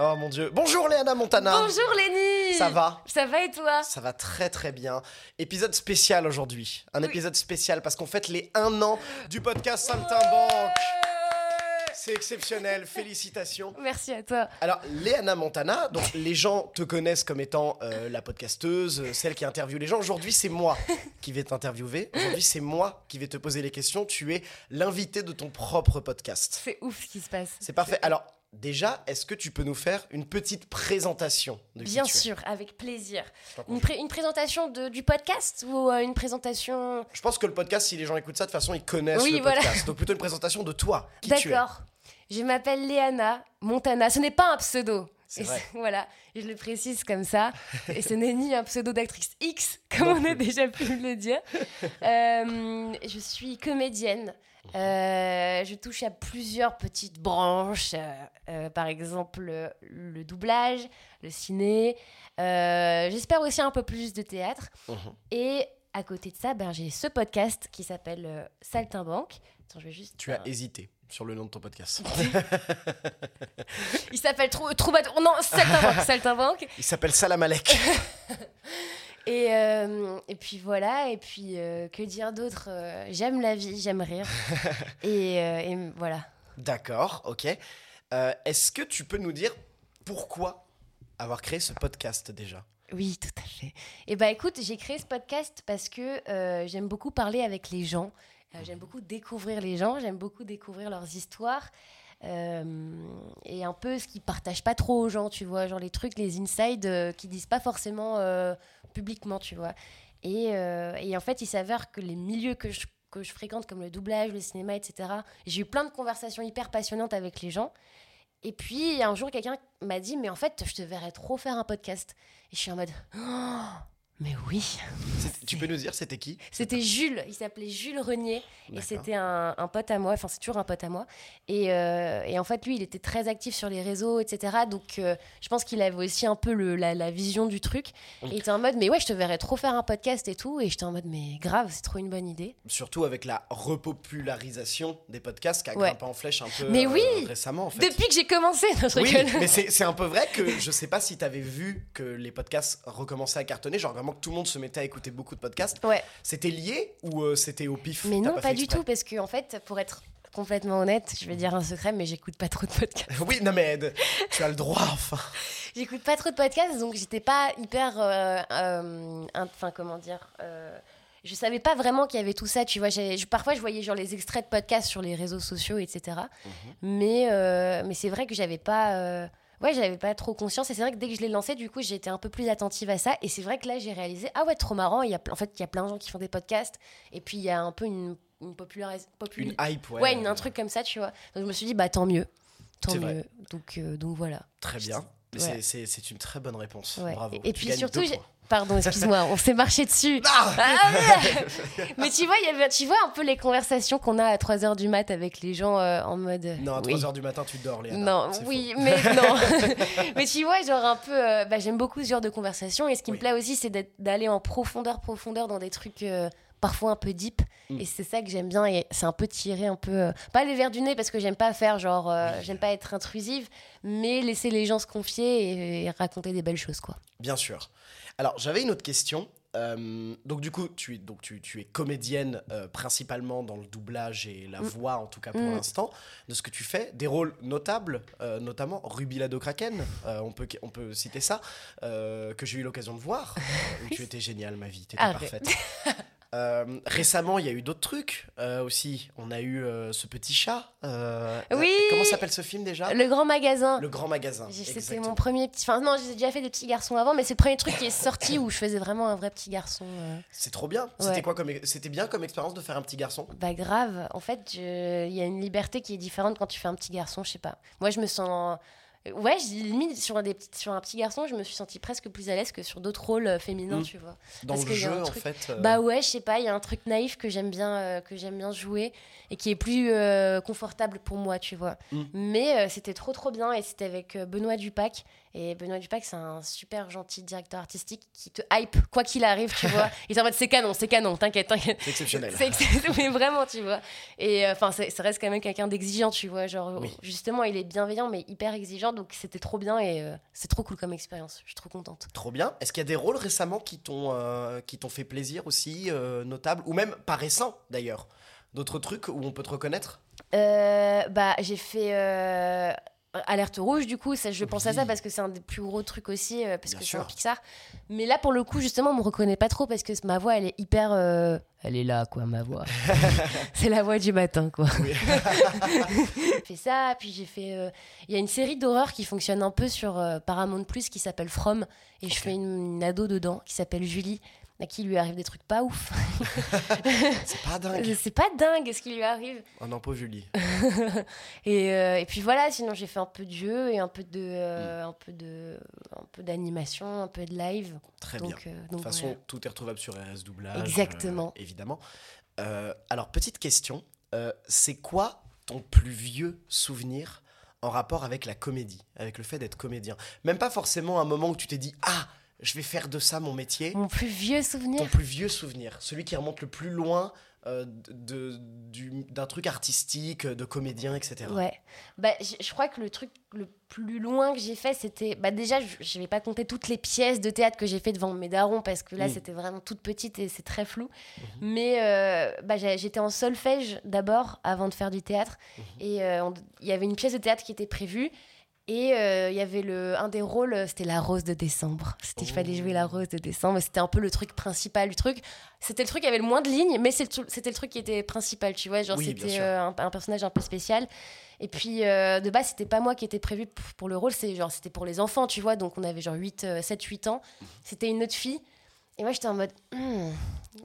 Oh mon dieu. Bonjour Léana Montana. Bonjour Lénie Ça va? Ça va et toi? Ça va très très bien. Épisode spécial aujourd'hui. Un Oui. épisode spécial parce qu'on fête les un an du podcast Saltimbanque. C'est exceptionnel, félicitations. Merci à toi. Alors, Léana Montana, donc les gens te connaissent comme étant euh, la podcasteuse, euh, celle qui interviewe les gens. Aujourd'hui, c'est moi qui vais t'interviewer. Aujourd'hui, c'est moi qui vais te poser les questions. Tu es l'invité de ton propre podcast. C'est ouf ce qui se passe. C'est parfait. Alors, déjà, est-ce que tu peux nous faire une petite présentation de qui Bien tu es? sûr, avec plaisir. Une, confie. pré- une présentation de- du podcast ou euh, une présentation... Je pense que le podcast, si les gens écoutent ça, de toute façon, ils connaissent Oui, le voilà. podcast. Donc, plutôt une présentation de toi, qui tu. D'accord. Je m'appelle Léana Montana. Ce n'est pas un pseudo. C'est Et vrai. Voilà, je le précise comme ça. Et ce n'est ni un pseudo d'actrice X, comme Non on a plus. déjà pu le dire. Euh, je suis comédienne. Euh, je touche à plusieurs petites branches, euh, par exemple le, doublage, le ciné. J'espère aussi un peu plus de théâtre. Mhm. Et à côté de ça, ben, j'ai ce podcast qui s'appelle Saltimbanque. Attends, je vais juste. Tu as hésité sur le nom de ton podcast. Il s'appelle Trou- Troubadour. Non, Saltimbanque. Saltimbanque. Il s'appelle Salam Alek. Et, euh, et puis voilà, et puis euh, que dire d'autre Euh, J'aime la vie, j'aime rire. et, et voilà. D'accord, ok. Est-ce que tu peux nous dire pourquoi avoir créé ce podcast déjà? Oui, tout à fait. Et bah écoute, j'ai créé ce podcast parce que euh, j'aime beaucoup parler avec les gens. Euh, j'aime beaucoup découvrir les gens, j'aime beaucoup découvrir leurs histoires. euh, et un peu ce qu'ils partagent pas trop aux gens, tu vois, genre les trucs, les insides euh, qu'ils disent pas forcément euh, publiquement, tu vois. Et, et en fait, il s'avère que les milieux que je, que je fréquente, comme le doublage, le cinéma, etc., j'ai eu plein de conversations hyper passionnantes avec les gens. Et puis un jour, quelqu'un m'a dit, mais en fait, je te verrais trop faire un podcast. Et je suis en mode, Oh, mais oui. Tu peux nous dire c'était qui C'était Jules, il s'appelait Jules Renier. Et c'était un, un pote à moi, enfin c'est toujours un pote à moi. Et, euh, et en fait, lui, il était très actif sur les réseaux, etc. Donc euh, je pense qu'il avait aussi un peu le, la, la vision du truc. Et il était en mode, mais ouais, je te verrais trop faire un podcast et tout. Et j'étais en mode, mais grave, c'est trop une bonne idée. Surtout avec la repopularisation des podcasts qui a Ouais. grimpé en flèche un peu Mais euh, oui récemment en fait. Depuis que j'ai commencé, non, je Oui, mais c'est un peu vrai que je sais pas si t'avais vu que les podcasts recommençaient à cartonner, genre vraiment que tout le monde se mettait à écouter beaucoup de podcasts. Ouais. C'était lié ou euh, c'était au pif? Mais non, pas, du tout, parce que en fait, pour être complètement honnête, je vais dire un secret, mais j'écoute pas trop de podcasts. Oui, non mais Ed, tu as le droit enfin. J'écoute pas trop de podcasts, donc j'étais pas hyper. euh, euh, Enfin, comment dire Je savais pas vraiment qu'il y avait tout ça, tu vois. je- parfois, je voyais genre les extraits de podcasts sur les réseaux sociaux, etc. Mais, euh, mais c'est vrai que j'avais pas. euh, Ouais, j'avais pas trop conscience. Et c'est vrai que dès que je l'ai lancé, du coup, j'étais un peu plus attentive à ça. Et c'est vrai que là, j'ai réalisé, ah ouais, trop marrant. Il y a, en fait, il y a plein de gens qui font des podcasts. Et puis, il y a un peu une, une popularis- popul- Une hype, ouais. Ouais, une- un truc comme ça, tu vois. Donc, je me suis dit, bah, tant mieux. Tant mieux. vrai. Donc, euh, donc voilà. Très bien. Ouais. c'est- c'est une très bonne réponse. Ouais. Bravo. Et, et puis surtout. Pardon, excuse-moi, on s'est marché dessus. Ah Ah, mais tu vois, il y avait, tu vois un peu les conversations qu'on a à 3h du mat avec les gens euh, en mode. non, à oui. 3h du matin, tu dors, Léa. Non, oui, mais non. mais tu vois, genre un peu. euh, bah, J'aime beaucoup ce genre de conversation. Et ce qui Oui. me plaît aussi, c'est d'aller en profondeur, profondeur dans des trucs euh, parfois un peu deep. Mm. Et c'est ça que j'aime bien. Et c'est un peu tirer un peu. euh, pas les verres du nez parce que j'aime pas faire genre. euh. J'aime pas être intrusive. Mais laisser les gens se confier et, et raconter des belles choses, quoi. Bien sûr. Alors, j'avais une autre question. Euh, donc, du coup, tu es, donc, tu, tu es comédienne euh, principalement dans le doublage et la Mm. voix, en tout cas pour Mm. l'instant, de ce que tu fais. Des rôles notables, euh, notamment Ruby Lado Kraken, on, peut, on peut citer ça, que j'ai eu l'occasion de voir. tu étais géniale, ma vie, tu étais Arrête. parfaite. Euh, récemment, il y a eu d'autres trucs euh, aussi. On a eu euh, ce petit chat. Oui. comment s'appelle ce film déjà? Le grand magasin. Le Grand Magasin. C'était mon premier petit. Enfin, non, j'ai déjà fait des petits garçons avant, mais c'est le premier truc qui est sorti où je faisais vraiment un vrai petit garçon. C'est trop bien. C'était Ouais. quoi comme c'était bien comme expérience de faire un petit garçon? Bah, grave. En fait, je- il y a une liberté qui est différente quand tu fais un petit garçon, je sais pas. Moi, je me sens. Ouais, je- limite sur, des sur un petit garçon, je me suis sentie presque plus à l'aise que sur d'autres rôles euh, féminins, Mm. tu vois. dans Parce le y a jeu un en truc- fait. euh, Bah ouais, je sais pas, il y a un truc naïf que j'aime bien, euh, que j'aime bien jouer et qui est plus euh, confortable pour moi, tu vois. Mm. Mais euh, c'était trop trop bien et c'était avec euh, Benoît Dupac Et Benoît Dupac, c'est un super gentil directeur artistique qui te hype, quoi qu'il arrive, tu vois. Il est en mode c'est canon, c'est canon, t'inquiète, t'inquiète. C'est exceptionnel. C'est ex- mais vraiment, tu vois. Et euh, enfin, ça reste quand même quelqu'un d'exigeant, tu vois. Genre, Oui. justement, il est bienveillant, mais hyper exigeant. Donc, c'était trop bien et euh, c'est trop cool comme expérience. Je suis trop contente. Trop bien. Est-ce qu'il y a des rôles récemment qui t'ont euh, t'ont fait plaisir aussi, euh, notables Ou même pas récents d'ailleurs? D'autres trucs où on peut te reconnaître? Euh, bah, j'ai fait. Alerte rouge, du coup, ça, je pense à ça parce que c'est un des plus gros trucs aussi, euh, parce Bien que c'est un. Pixar. Mais là, pour le coup, justement, on me reconnaît pas trop parce que ma voix, elle est hyper. euh, Elle est là, quoi, ma voix. c'est la voix du matin, quoi. Oui. J'ai fait ça, puis j'ai fait. euh, Il y a une série d'horreur qui fonctionne un peu sur Paramount Plus qui s'appelle From, et je fais une, une ado dedans qui s'appelle Julie, à qui lui arrive des trucs pas ouf. C'est pas dingue. C'est pas dingue ce qui lui arrive. Oh non, pauvre Julie. Et, euh, et puis voilà, sinon j'ai fait un peu de jeu et un peu de, Mm. euh, un peu de, un peu d'animation, un peu de live. Très bien. donc, euh, De toute façon, voilà. tout est retrouvable sur RS Doublage. Exactement. évidemment. Alors, petite question. C'est quoi ton plus vieux souvenir en rapport avec la comédie, avec le fait d'être comédien? Même pas forcément un moment où tu t'es dit Ah, je vais faire de ça mon métier. Mon plus vieux souvenir. Ton plus vieux souvenir, celui qui remonte le plus loin euh, de, d'un truc artistique, de comédien, etc. Ouais. Bah, je, crois que le truc le plus loin que j'ai fait, c'était. Bah, déjà, je, vais pas compter toutes les pièces de théâtre que j'ai fait devant mes darons parce que là, Mm. c'était vraiment toute petite et c'est très flou. Mhm. Mais euh, bah, j'étais en solfège d'abord avant de faire du théâtre. Mhm. Et euh, il y avait une pièce de théâtre qui était prévue. Et euh, il y avait le, un des rôles, euh, c'était la rose de décembre. C'était, Il fallait jouer la Oh. rose de décembre. C'était un peu le truc principal du truc. C'était le truc qui avait le moins de lignes, mais c'était le truc qui était principal, tu vois. Genre, Oui, c'était euh, un, un personnage un peu spécial. Et puis, euh, de base, c'était pas moi qui était prévu pour le rôle, c'était pour les enfants, tu vois. Donc, on avait genre 8, 7-8 ans. C'était une autre fille. Et moi, j'étais en mode, Hmm,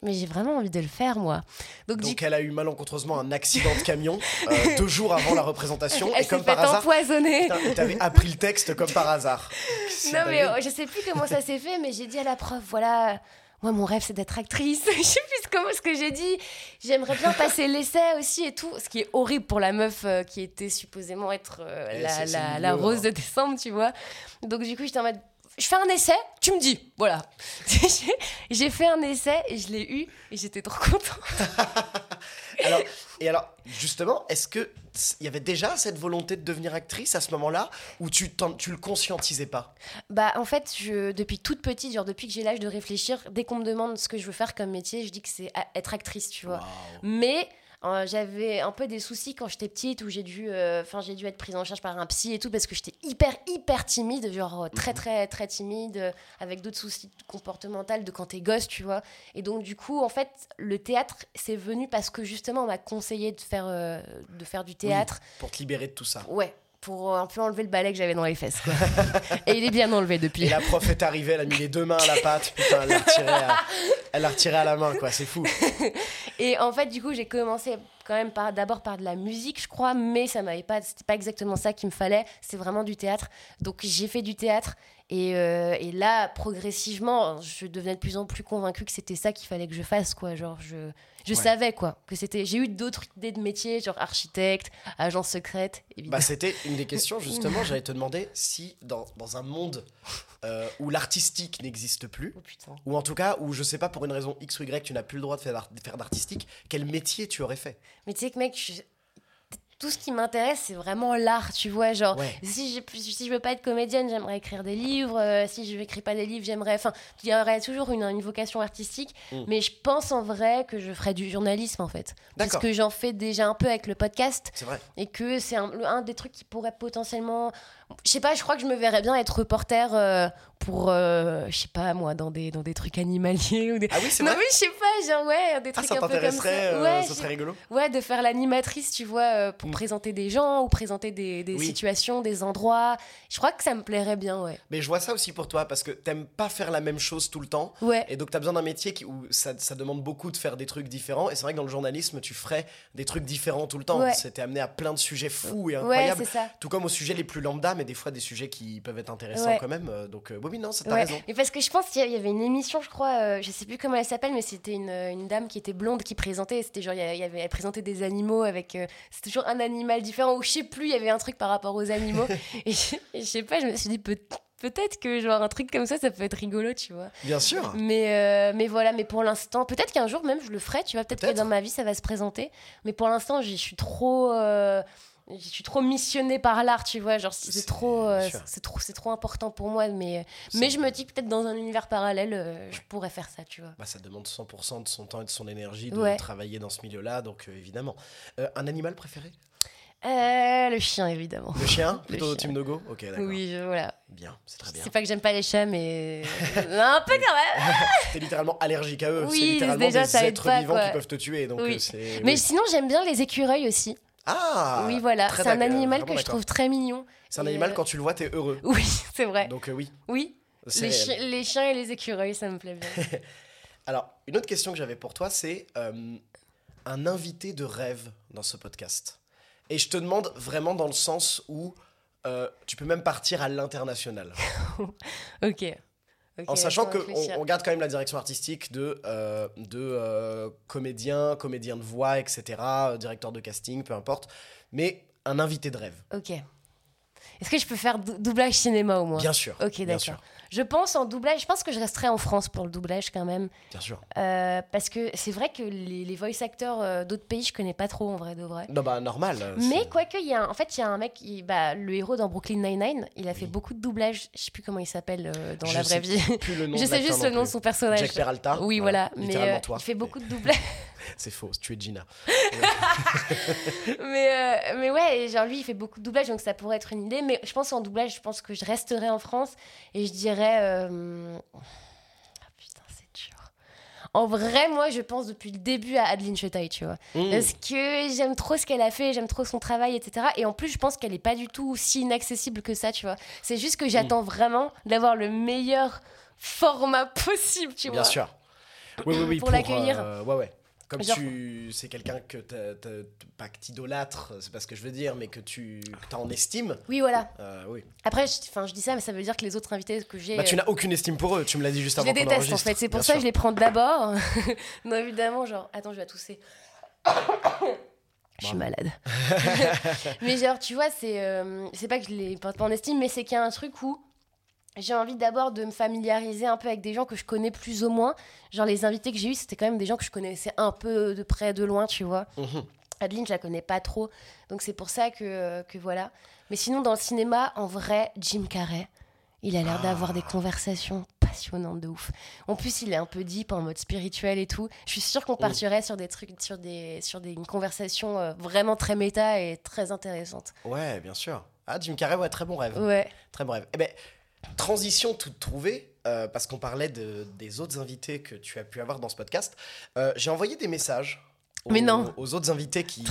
mais j'ai vraiment envie de le faire, moi. Donc, du elle a eu malencontreusement un accident de camion euh, deux jours avant la représentation elle et comme par hasard, et t'avais appris le texte comme par hasard. Non, mais euh, je sais plus comment ça s'est fait, mais j'ai dit à la prof, voilà, moi, mon rêve, c'est d'être actrice. je sais plus comment ce que j'ai dit. J'aimerais bien passer l'essai aussi et tout. Ce qui est horrible pour la meuf euh, qui était supposément être euh, la, la- la rose hein. de décembre, tu vois. Donc, du coup, j'étais en mode, je fais un essai, tu me dis, voilà. J'ai- j'ai fait un essai et je l'ai eu et j'étais trop contente. Alors, et alors, justement, est-ce que il y avait déjà cette volonté de devenir actrice à ce moment-là ou tu, t'en- tu le conscientisais pas? Bah, en fait, je, depuis toute petite, genre depuis que j'ai l'âge de réfléchir, dès qu'on me demande ce que je veux faire comme métier, je dis que c'est être actrice, tu vois. Mais euh, j'avais un peu des soucis quand j'étais petite où j'ai dû, euh, enfin j'ai dû être prise en charge par un psy et tout parce que j'étais hyper hyper timide, genre euh, très Mhm. très très timide, avec d'autres soucis comportementaux de quand t'es gosse, tu vois. Et donc du coup, en fait, le théâtre c'est venu parce que justement on m'a conseillé de faire de faire du théâtre. Pour te libérer de tout ça. Ouais. Pour euh, un peu enlever le balai que j'avais dans les fesses. Quoi. et il est bien enlevé depuis. Et la prof est arrivée, elle a mis les deux mains à la pâte, putain, elle l'a retiré à, elle l'a retiré à la main, quoi, c'est fou. Et en fait, du coup, j'ai commencé quand même par d'abord par de la musique, je crois, mais ça m'avait pas, c'était pas exactement ça qu'il me fallait. C'est vraiment du théâtre. Donc j'ai fait du théâtre et, euh, et là, progressivement, je devenais de plus en plus convaincue que c'était ça qu'il fallait que je fasse, quoi. Genre, je, je Ouais. savais quoi que c'était. J'ai eu d'autres idées de métiers, genre architecte, agent secrète, évidemment. Bah, c'était une des questions, justement, j'allais te demander si dans, dans un monde euh, où l'artistique n'existe plus, Oh ou en tout cas où, je sais pas, pour une raison X ou Y, tu n'as plus le droit de faire d'art- de faire d'artistique, quel métier tu aurais fait? Mais tu sais que mec, je- tout ce qui m'intéresse, c'est vraiment l'art, tu vois. Genre, Ouais. si, je, si je veux pas être comédienne, j'aimerais écrire des livres. euh, si je n'écris pas des livres, j'aimerais. Enfin, il y aurait toujours une, une vocation artistique. Mm. Mais je pense en vrai que je ferais du journalisme, en fait. Parce que j'en fais déjà un peu avec le podcast. C'est vrai. Et que c'est un des trucs qui pourrait potentiellement. Je sais pas, je crois que je me verrais bien être reporter euh, pour. euh, je sais pas, moi, dans des, dans des trucs animaliers. Ou des... Ah oui, c'est Non, vrai mais je sais pas, genre, ouais, des Ah, trucs ça un peu comme ça. euh, ouais, je- serait rigolo Ouais, de faire l'animatrice, tu vois, euh, pour Mm. présenter des gens ou présenter des, des Oui. situations, des endroits. Je crois que ça me plairait bien, ouais. Mais je vois ça aussi pour toi, parce que t'aimes pas faire la même chose tout le temps. Ouais, Et donc, tu as besoin d'un métier qui, où ça, ça demande beaucoup de faire des trucs différents. Et c'est vrai que dans le journalisme, tu ferais des trucs différents tout le temps. Ouais. C'était amené à plein de sujets fous et ouais, incroyables. c'est ça. tout comme aux sujets les plus lambda, mais mais des fois des sujets qui peuvent être intéressants Ouais. quand même. euh, Donc, euh, oui, non, ça t'as Ouais. raison. Mais parce que je pense qu'il y avait une émission, je crois, euh, je sais plus comment elle s'appelle, mais c'était une, euh, une dame qui était blonde qui présentait. C'était genre, il y avait, elle présentait des animaux avec. euh, c'est toujours un animal différent, ou je sais plus, il y avait un truc par rapport aux animaux. et je, et je sais pas, je me suis dit, peut- peut-être que genre un truc comme ça, ça peut être rigolo, tu vois. Bien sûr. Mais, euh, mais voilà, mais pour l'instant, peut-être qu'un jour même je le ferai, tu vois, peut-être que dans ma vie ça va se présenter. Mais pour l'instant, j'y suis trop. euh, je suis trop missionnée par l'art, tu vois, genre c'est trop, euh, c'est trop, c'est trop important pour moi, mais, mais je me dis que peut-être dans un univers parallèle, euh, je pourrais faire ça, tu vois. Bah, ça demande 100% de son temps et de son énergie de Ouais. travailler dans ce milieu-là, donc euh, évidemment. Un animal préféré? Le chien, évidemment. Le chien? Le Plutôt chien. Team Nogo? Ok, d'accord. Oui, voilà. Bien, c'est très bien. C'est pas que j'aime pas les chats, mais un peu quand même. T'es littéralement allergique à eux. Oui, c'est littéralement déjà, des ça êtres pas, vivants quoi. qui peuvent te tuer. Donc, Oui. Mais oui. sinon, j'aime bien les écureuils aussi. Ah oui, voilà. C'est un animal que je trouve très mignon. C'est un animal, euh, quand tu le vois, t'es heureux. Oui, c'est vrai. Donc, euh, oui. Oui, c'est les, chi- les chiens et les écureuils, ça me plaît bien. Alors, une autre question que j'avais pour toi, c'est euh, un invité de rêve dans ce podcast. Et je te demande vraiment dans le sens où euh, tu peux même partir à l'international. ok. En sachant qu'on on garde quand même la direction artistique de, euh, de euh, comédien, comédien de voix, etc., euh, directeur de casting, peu importe. Mais un invité de rêve, Ok. Est-ce que je peux faire dou- doublage cinéma au moins? Bien sûr. Ok, d'accord. Je pense en doublage, je pense que je resterai en France pour le doublage quand même. bien sûr. Euh, parce que c'est vrai que les, les voice actors euh, d'autres pays, je connais pas trop en vrai de vrai. Non, bah, normal. euh, Mais quoique, il y a un- en fait, il y a un mec, il- bah, le héros dans Brooklyn Nine-Nine, il a fait Oui. beaucoup de doublages. Je sais plus comment il s'appelle euh, dans Je la vraie vie. plus le nom Je sais juste le nom de son personnage. Jack Peralta. Oui, voilà. Mais euh, toi. il fait beaucoup de doublages. C'est faux, tu es Gina. mais, euh, mais ouais, genre lui, il fait beaucoup de doublage, donc ça pourrait être une idée. Mais je pense en doublage, je pense que je resterai en France et je dirais. euh, ah, putain, c'est dur. En vrai, moi, je pense depuis le début à Adeline Chetaille, tu vois. Mmh. Parce que j'aime trop ce qu'elle a fait, j'aime trop son travail, etc. Et en plus, je pense qu'elle est pas du tout si inaccessible que ça, tu vois. C'est juste que j'attends vraiment d'avoir le meilleur format possible, tu Bien vois. sûr. Oui, oui, oui. Pour l'accueillir. euh, ouais, ouais. Comme Genre- tu. C'est quelqu'un que t'as- t'as- pas que t'idolâtres, c'est pas ce que je veux dire, mais que tu as en estime. Oui, voilà. euh, oui. Après, je, je dis ça, mais ça veut dire que les autres invités que j'ai. Bah, tu euh, n'as aucune estime pour eux, tu me l'as dit juste Je avant les qu'on déteste en fait, c'est pour Bien ça que je les prends d'abord. non, évidemment, genre, attends, je vais tousser. Je suis malade. mais genre, tu vois, c'est euh, c'est pas que je les porte pas en estime, mais c'est qu'il y a un truc où j'ai envie d'abord de me familiariser un peu avec des gens que je connais plus ou moins. Genre, les invités que j'ai eus, c'était quand même des gens que je connaissais un peu de près, de loin, tu vois. Mhm. Adeline, je la connais pas trop. Donc c'est pour ça que, que voilà. Mais sinon, dans le cinéma, en vrai, Jim Carrey, il a l'air d'avoir des conversations passionnantes de ouf. En plus, il est un peu deep, en mode spirituel et tout. Je suis sûre qu'on partirait sur des trucs, sur des, sur des une conversation euh, vraiment très méta et très intéressante. Ouais, bien sûr. Ah, Jim Carrey, ouais, très bon rêve. Ouais. Très bon rêve. Eh ben, transition toute trouvée, euh, parce qu'on parlait de, des autres invités que tu as pu avoir dans ce podcast. Euh, J'ai envoyé des messages. Aux, Mais non. aux autres invités qui,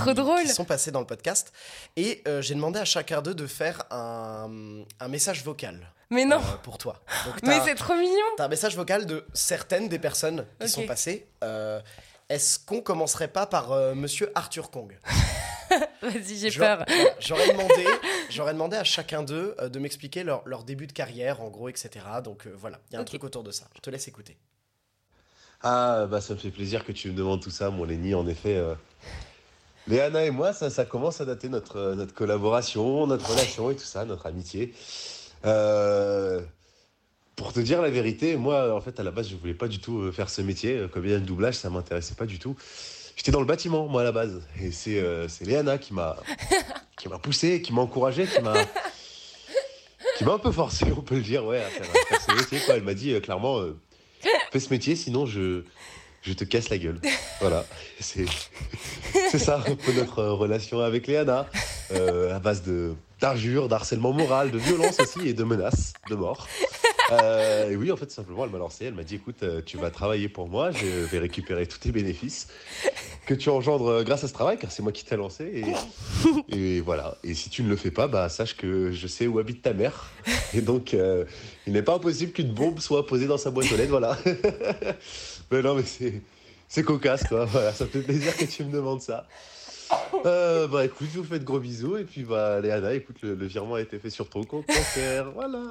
sont passés dans le podcast. Et euh, j'ai demandé à chacun d'eux de faire un, un message vocal Mais non. euh, pour toi. Donc, Mais c'est trop mignon. T'as un message vocal de certaines des personnes qui sont passées. Euh, Est-ce qu'on commencerait pas par euh, Monsieur Arthur Kong? Vas-y, j'ai peur. J'aurais demandé, j'aurais demandé à chacun d'eux euh, de m'expliquer leur, leur début de carrière, en gros, etc. Donc euh, voilà, il y a un truc autour de ça. Je te laisse écouter. Ah, bah ça me fait plaisir que tu me demandes tout ça, mon Lenny. En effet, euh, Léana et moi, ça, ça commence à dater notre, euh, notre collaboration, notre relation et tout ça, notre amitié. Euh, pour te dire la vérité, moi, en fait, à la base, je voulais pas du tout faire ce métier. Euh, Comédien de doublage, ça m'intéressait pas du tout. J'étais dans le bâtiment, moi, à la base. Et c'est euh, Léana qui m'a qui m'a poussé, qui m'a encouragé, qui m'a qui m'a un peu forcé, on peut le dire, ouais, à faire, à faire ce métier. Quoi. Elle m'a dit euh, clairement, euh, fais ce métier, sinon je, je te casse la gueule. Voilà, c'est ça un peu notre relation avec Léana, à base de d'injures, d'harcèlement moral, de violence aussi et de menaces de mort. Euh, et oui, en fait, simplement, elle m'a lancé. Elle m'a dit écoute, euh, tu vas travailler pour moi, je vais récupérer tous tes bénéfices que tu engendres euh, grâce à ce travail, car c'est moi qui t'ai lancé. Et, et voilà. Et si tu ne le fais pas, bah, sache que je sais où habite ta mère. Et donc, euh, il n'est pas impossible qu'une bombe soit posée dans sa boîte aux lettres. Voilà. mais non, mais c'est. C'est cocasse, quoi. Voilà, ça fait plaisir que tu me demandes ça. Euh, bah écoute, je vous fais de gros bisous. Et puis bah, Léana, écoute, le, le virement a été fait sur ton compte bancaire. Voilà.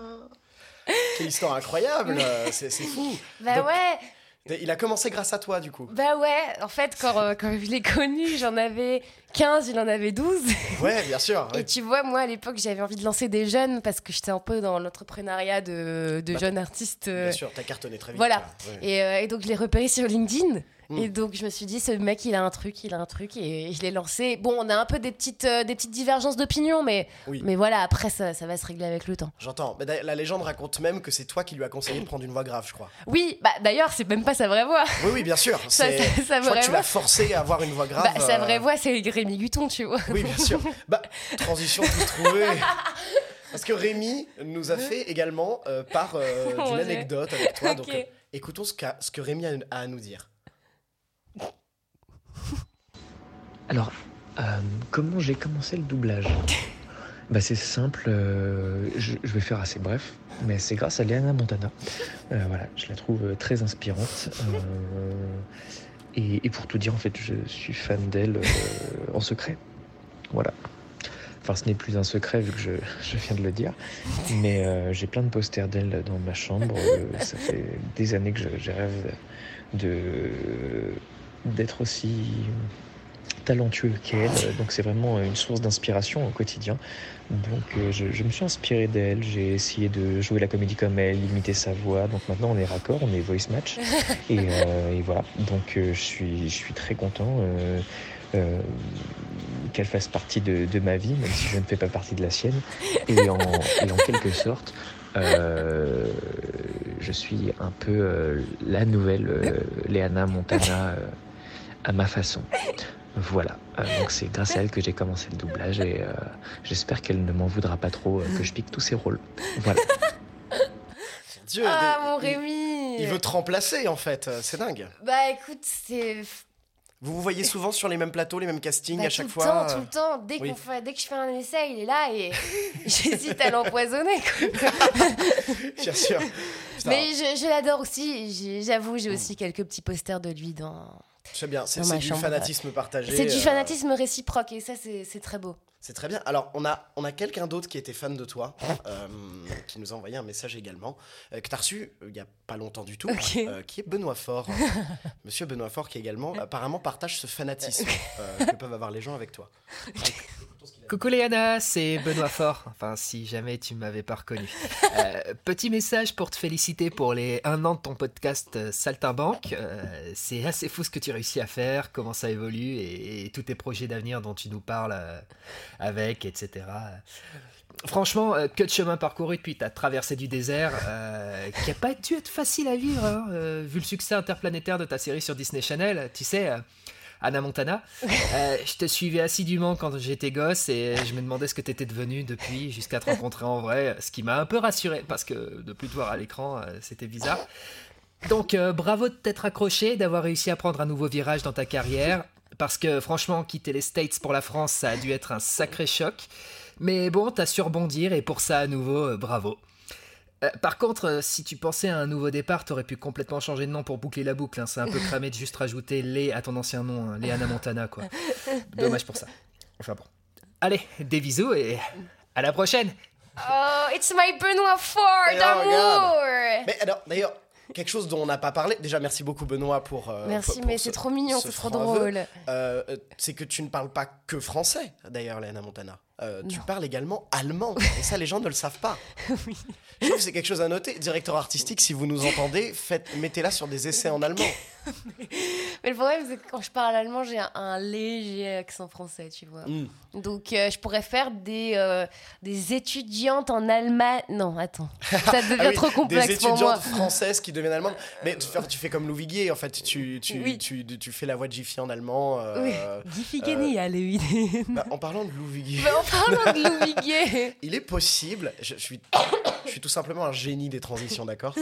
Quelle histoire incroyable C'est c'est fou Bah Donc- ouais, Il a commencé grâce à toi, du coup. bah ouais. En fait, quand, euh, quand je l'ai connu, j'en avais 15, il en avait 12. Ouais, bien sûr. Et tu vois, moi à l'époque, j'avais envie de lancer des jeunes parce que j'étais un peu dans l'entrepreneuriat de, de Bah, jeunes artistes. euh, Bien sûr, t'as cartonné très vite. voilà. quoi. Ouais. Et, euh, et donc je l'ai repéré sur LinkedIn. Mm. Et donc je me suis dit, ce mec, il a un truc, il a un truc. Et je l'ai lancé. Bon, on a un peu des petites, euh, des petites divergences d'opinion, mais, Oui. mais voilà, après, ça, ça va se régler avec le temps. J'entends. Mais la légende raconte même que c'est toi qui lui as conseillé de prendre une voix grave, je crois. Oui, bah d'ailleurs, c'est même pas sa vraie voix. Oui, oui, bien sûr. Ça- c'est- ça- je crois que tu l'as forcé à avoir une voix grave. Bah, sa euh, vraie voix, c'est Rémi Guton, tu vois. Oui, bien sûr. Bah, transition toute trouvée. Parce que Rémi nous a fait également euh, part euh, d'une anecdote avec toi. Donc, Ok. euh, écoutons ce, ce que Rémi a à nous dire. Alors, euh, comment j'ai commencé le doublage? Bah, C'est simple, euh, je, je vais faire assez bref, mais c'est grâce à Léana Montana. Euh, voilà, je la trouve très inspirante. et, et pour tout dire, en fait, je suis fan d'elle en secret. Voilà. Enfin, ce n'est plus un secret vu que je, je viens de le dire. Mais euh, j'ai plein de posters d'elle dans ma chambre. Euh, ça fait des années que je, je rêve de d'être aussi talentueux qu'elle. Donc c'est vraiment une source d'inspiration au quotidien. Donc euh, je, je me suis inspiré d'elle, j'ai essayé de jouer la comédie comme elle, imiter sa voix. Donc maintenant on est raccord, on est voice match. Et, euh, et voilà, donc euh, je, suis, je suis très content euh, euh, qu'elle fasse partie de, de ma vie, même si je ne fais pas partie de la sienne. Et en, et en quelque sorte, euh, je suis un peu euh, la nouvelle euh, Léana Montana euh, à ma façon. Voilà, Euh, donc c'est grâce à elle que j'ai commencé le doublage et euh, j'espère qu'elle ne m'en voudra pas trop euh, que je pique tous ses rôles. Voilà. Dieu, Ah, des- mon Rémi Il veut te remplacer en fait, c'est dingue. Bah écoute, c'est. Vous vous voyez souvent sur les mêmes plateaux, les mêmes castings Bah, à chaque tout fois le temps, tout le temps. Dès, oui. qu'on fait, dès que je fais un essai, il est là et j'hésite à l'empoisonner. Bien sûr. Putain, Mais je, je l'adore aussi. J'avoue, j'ai aussi quelques petits posters de lui dans. C'est bien, c'est du chambre. fanatisme partagé. C'est du euh, fanatisme réciproque et ça, c'est très beau. C'est très bien. Alors, on a, on a quelqu'un d'autre qui était fan de toi, euh, qui nous a envoyé un message également, euh, que tu as reçu il n'y a pas longtemps du tout, euh, qui est Benoît Fort. Monsieur Benoît Fort, qui également apparemment partage ce fanatisme que peuvent avoir les gens avec toi. Coucou Léana, c'est Benoît Fort. Enfin, si jamais tu m'avais pas reconnu. Euh, petit message pour te féliciter pour les un an de ton podcast euh, Saltimbanque. Euh, c'est assez fou ce que tu réussis à faire, comment ça évolue et, et tous tes projets d'avenir dont tu nous parles euh, avec, etc. Franchement, que de chemin parcouru depuis ta traversée du désert, qui a pas dû être facile à vivre, hein, vu le succès interplanétaire de ta série sur Disney Channel. Tu sais, Anna Montana. Euh, je te suivais assidûment quand j'étais gosse et je me demandais ce que t'étais devenu depuis jusqu'à te rencontrer en vrai, ce qui m'a un peu rassuré parce que de plus te voir à l'écran, euh, c'était bizarre. Donc euh, bravo de t'être accroché, d'avoir réussi à prendre un nouveau virage dans ta carrière. Parce que franchement, quitter les States pour la France, ça a dû être un sacré choc. Mais bon, t'as su rebondir et pour ça, à nouveau, bravo. Euh, par contre, euh, si tu pensais à un nouveau départ, t'aurais pu complètement changer de nom pour boucler la boucle. hein. C'est un peu cramé de juste rajouter les à ton ancien nom, hein, Léana Montana, quoi. Dommage pour ça. Enfin bon. Allez, des bisous et à la prochaine Oh, it's my Benoît Fort Et oh, d'amour Mais alors, d'ailleurs, quelque chose dont on n'a pas parlé, déjà merci beaucoup Benoît pour... euh, Merci, pour- mais ce- c'est trop mignon, ce c'est trop drôle. Euh, c'est que tu ne parles pas que français, d'ailleurs, Léana Montana. Euh, tu parles également allemand. Et ça, les gens ne le savent pas. Oui. Je trouve que c'est quelque chose à noter. Directeur artistique, si vous nous entendez, mettez-la sur des essais en allemand. Mais le problème, c'est que quand je parle allemand, j'ai un, un léger accent français, tu vois. Mm. Donc, euh, je pourrais faire des, euh, des étudiantes en Allemagne. Non, attends. Ça devient Ah oui, trop complexe Des pour moi. étudiantes françaises qui deviennent allemandes. Mais tu fais, tu fais comme Lou Viguier, en fait. Tu, tu, Oui. tu, tu fais la voix de Jiffy en allemand. euh, Oui. Diffigeni, allez, oui. bah, en parlant de Lou Viguier, De Louis il est possible, je, je suis, je suis tout simplement un génie des transitions, d'accord?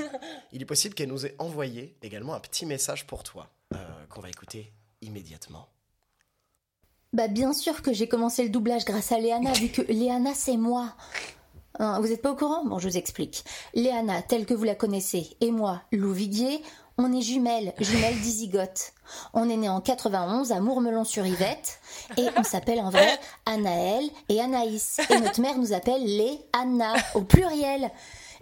Il est possible qu'elle nous ait envoyé également un petit message pour toi, euh, qu'on va écouter immédiatement. Bah bien sûr que j'ai commencé le doublage grâce à Léana, vu que Léana c'est moi. Hein, vous êtes pas au courant? Bon, je vous explique. Léana, telle que vous la connaissez, et moi, Lou Viguier, On est jumelles, jumelles dizygotes. On est né en 91 à Mourmelon-sur-Yvette et on s'appelle en vrai Anaël et Anaïs. Et notre mère nous appelle les Anna au pluriel.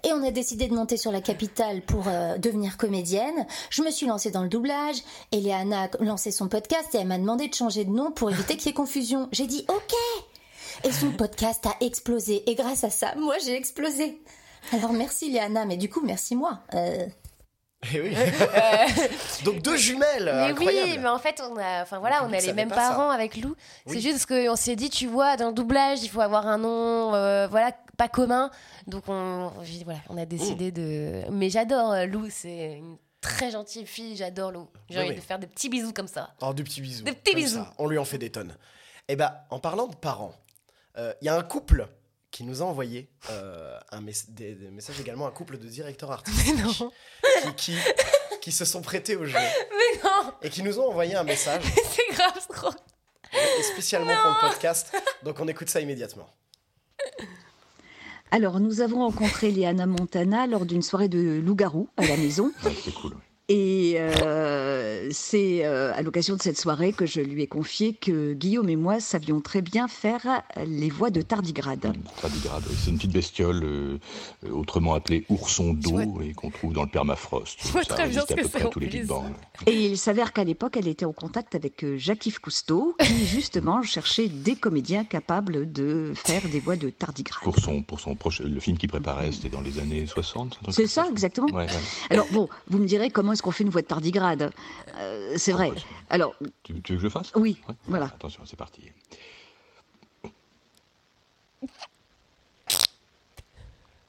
Et on a décidé de monter sur la capitale pour euh, devenir comédienne. Je me suis lancée dans le doublage. Et Léana a lancé son podcast et elle m'a demandé de changer de nom pour éviter qu'il y ait confusion. J'ai dit OK. Et son podcast a explosé. Et grâce à ça, moi j'ai explosé. Alors merci Léana, mais du coup merci moi. Euh, Eh oui. Donc deux jumelles. Mais incroyable. oui, mais en fait, on a, enfin voilà, on a les mêmes ça. parents avec Lou. Oui. C'est juste qu'on s'est dit, tu vois, dans le doublage, il faut avoir un nom, euh, voilà, pas commun. Donc on, voilà, on a décidé de. Mais j'adore euh, Lou, c'est une très gentille fille. J'adore Lou. J'ai Oui, envie de faire des petits bisous comme ça. Oh, des petits bisous. Des petits bisous. ça. On lui en fait des tonnes. Et ben, en parlant de parents, il y a un couple qui nous a envoyé euh, un mes- des, des messages également, un couple de directeurs artistiques non. qui, qui, qui se sont prêtés au jeu Mais non, et qui nous ont envoyé un message c'est grave trop. et spécialement pour le podcast. Donc on écoute ça immédiatement. Alors, nous avons rencontré Léana Montana lors d'une soirée de loup-garou à la maison. Ouais, c'est cool. ouais. Et euh, c'est euh, à l'occasion de cette soirée que je lui ai confié que Guillaume et moi savions très bien faire les voix de tardigrade. Tardigrade, c'est une petite bestiole, euh, autrement appelée ourson d'eau, et qu'on trouve dans le permafrost. Je vois Ça très bien ce à que peu c'est, près à en tous les plus. Big Bang. Et il s'avère qu'à l'époque, elle était en contact avec Jacques-Yves Cousteau, qui justement cherchait des comédiens capables de faire des voix de tardigrade. Pour son, pour son proche, le film qu'il préparait, c'était dans les années 60. un truc C'est ça, exactement. Ouais, ouais. Alors bon, vous me direz comment qu'on fait une voix de tardigrade Euh, C'est vrai. Alors Tu, tu veux que je le fasse? Oui, Ouais. voilà. Attention, c'est parti.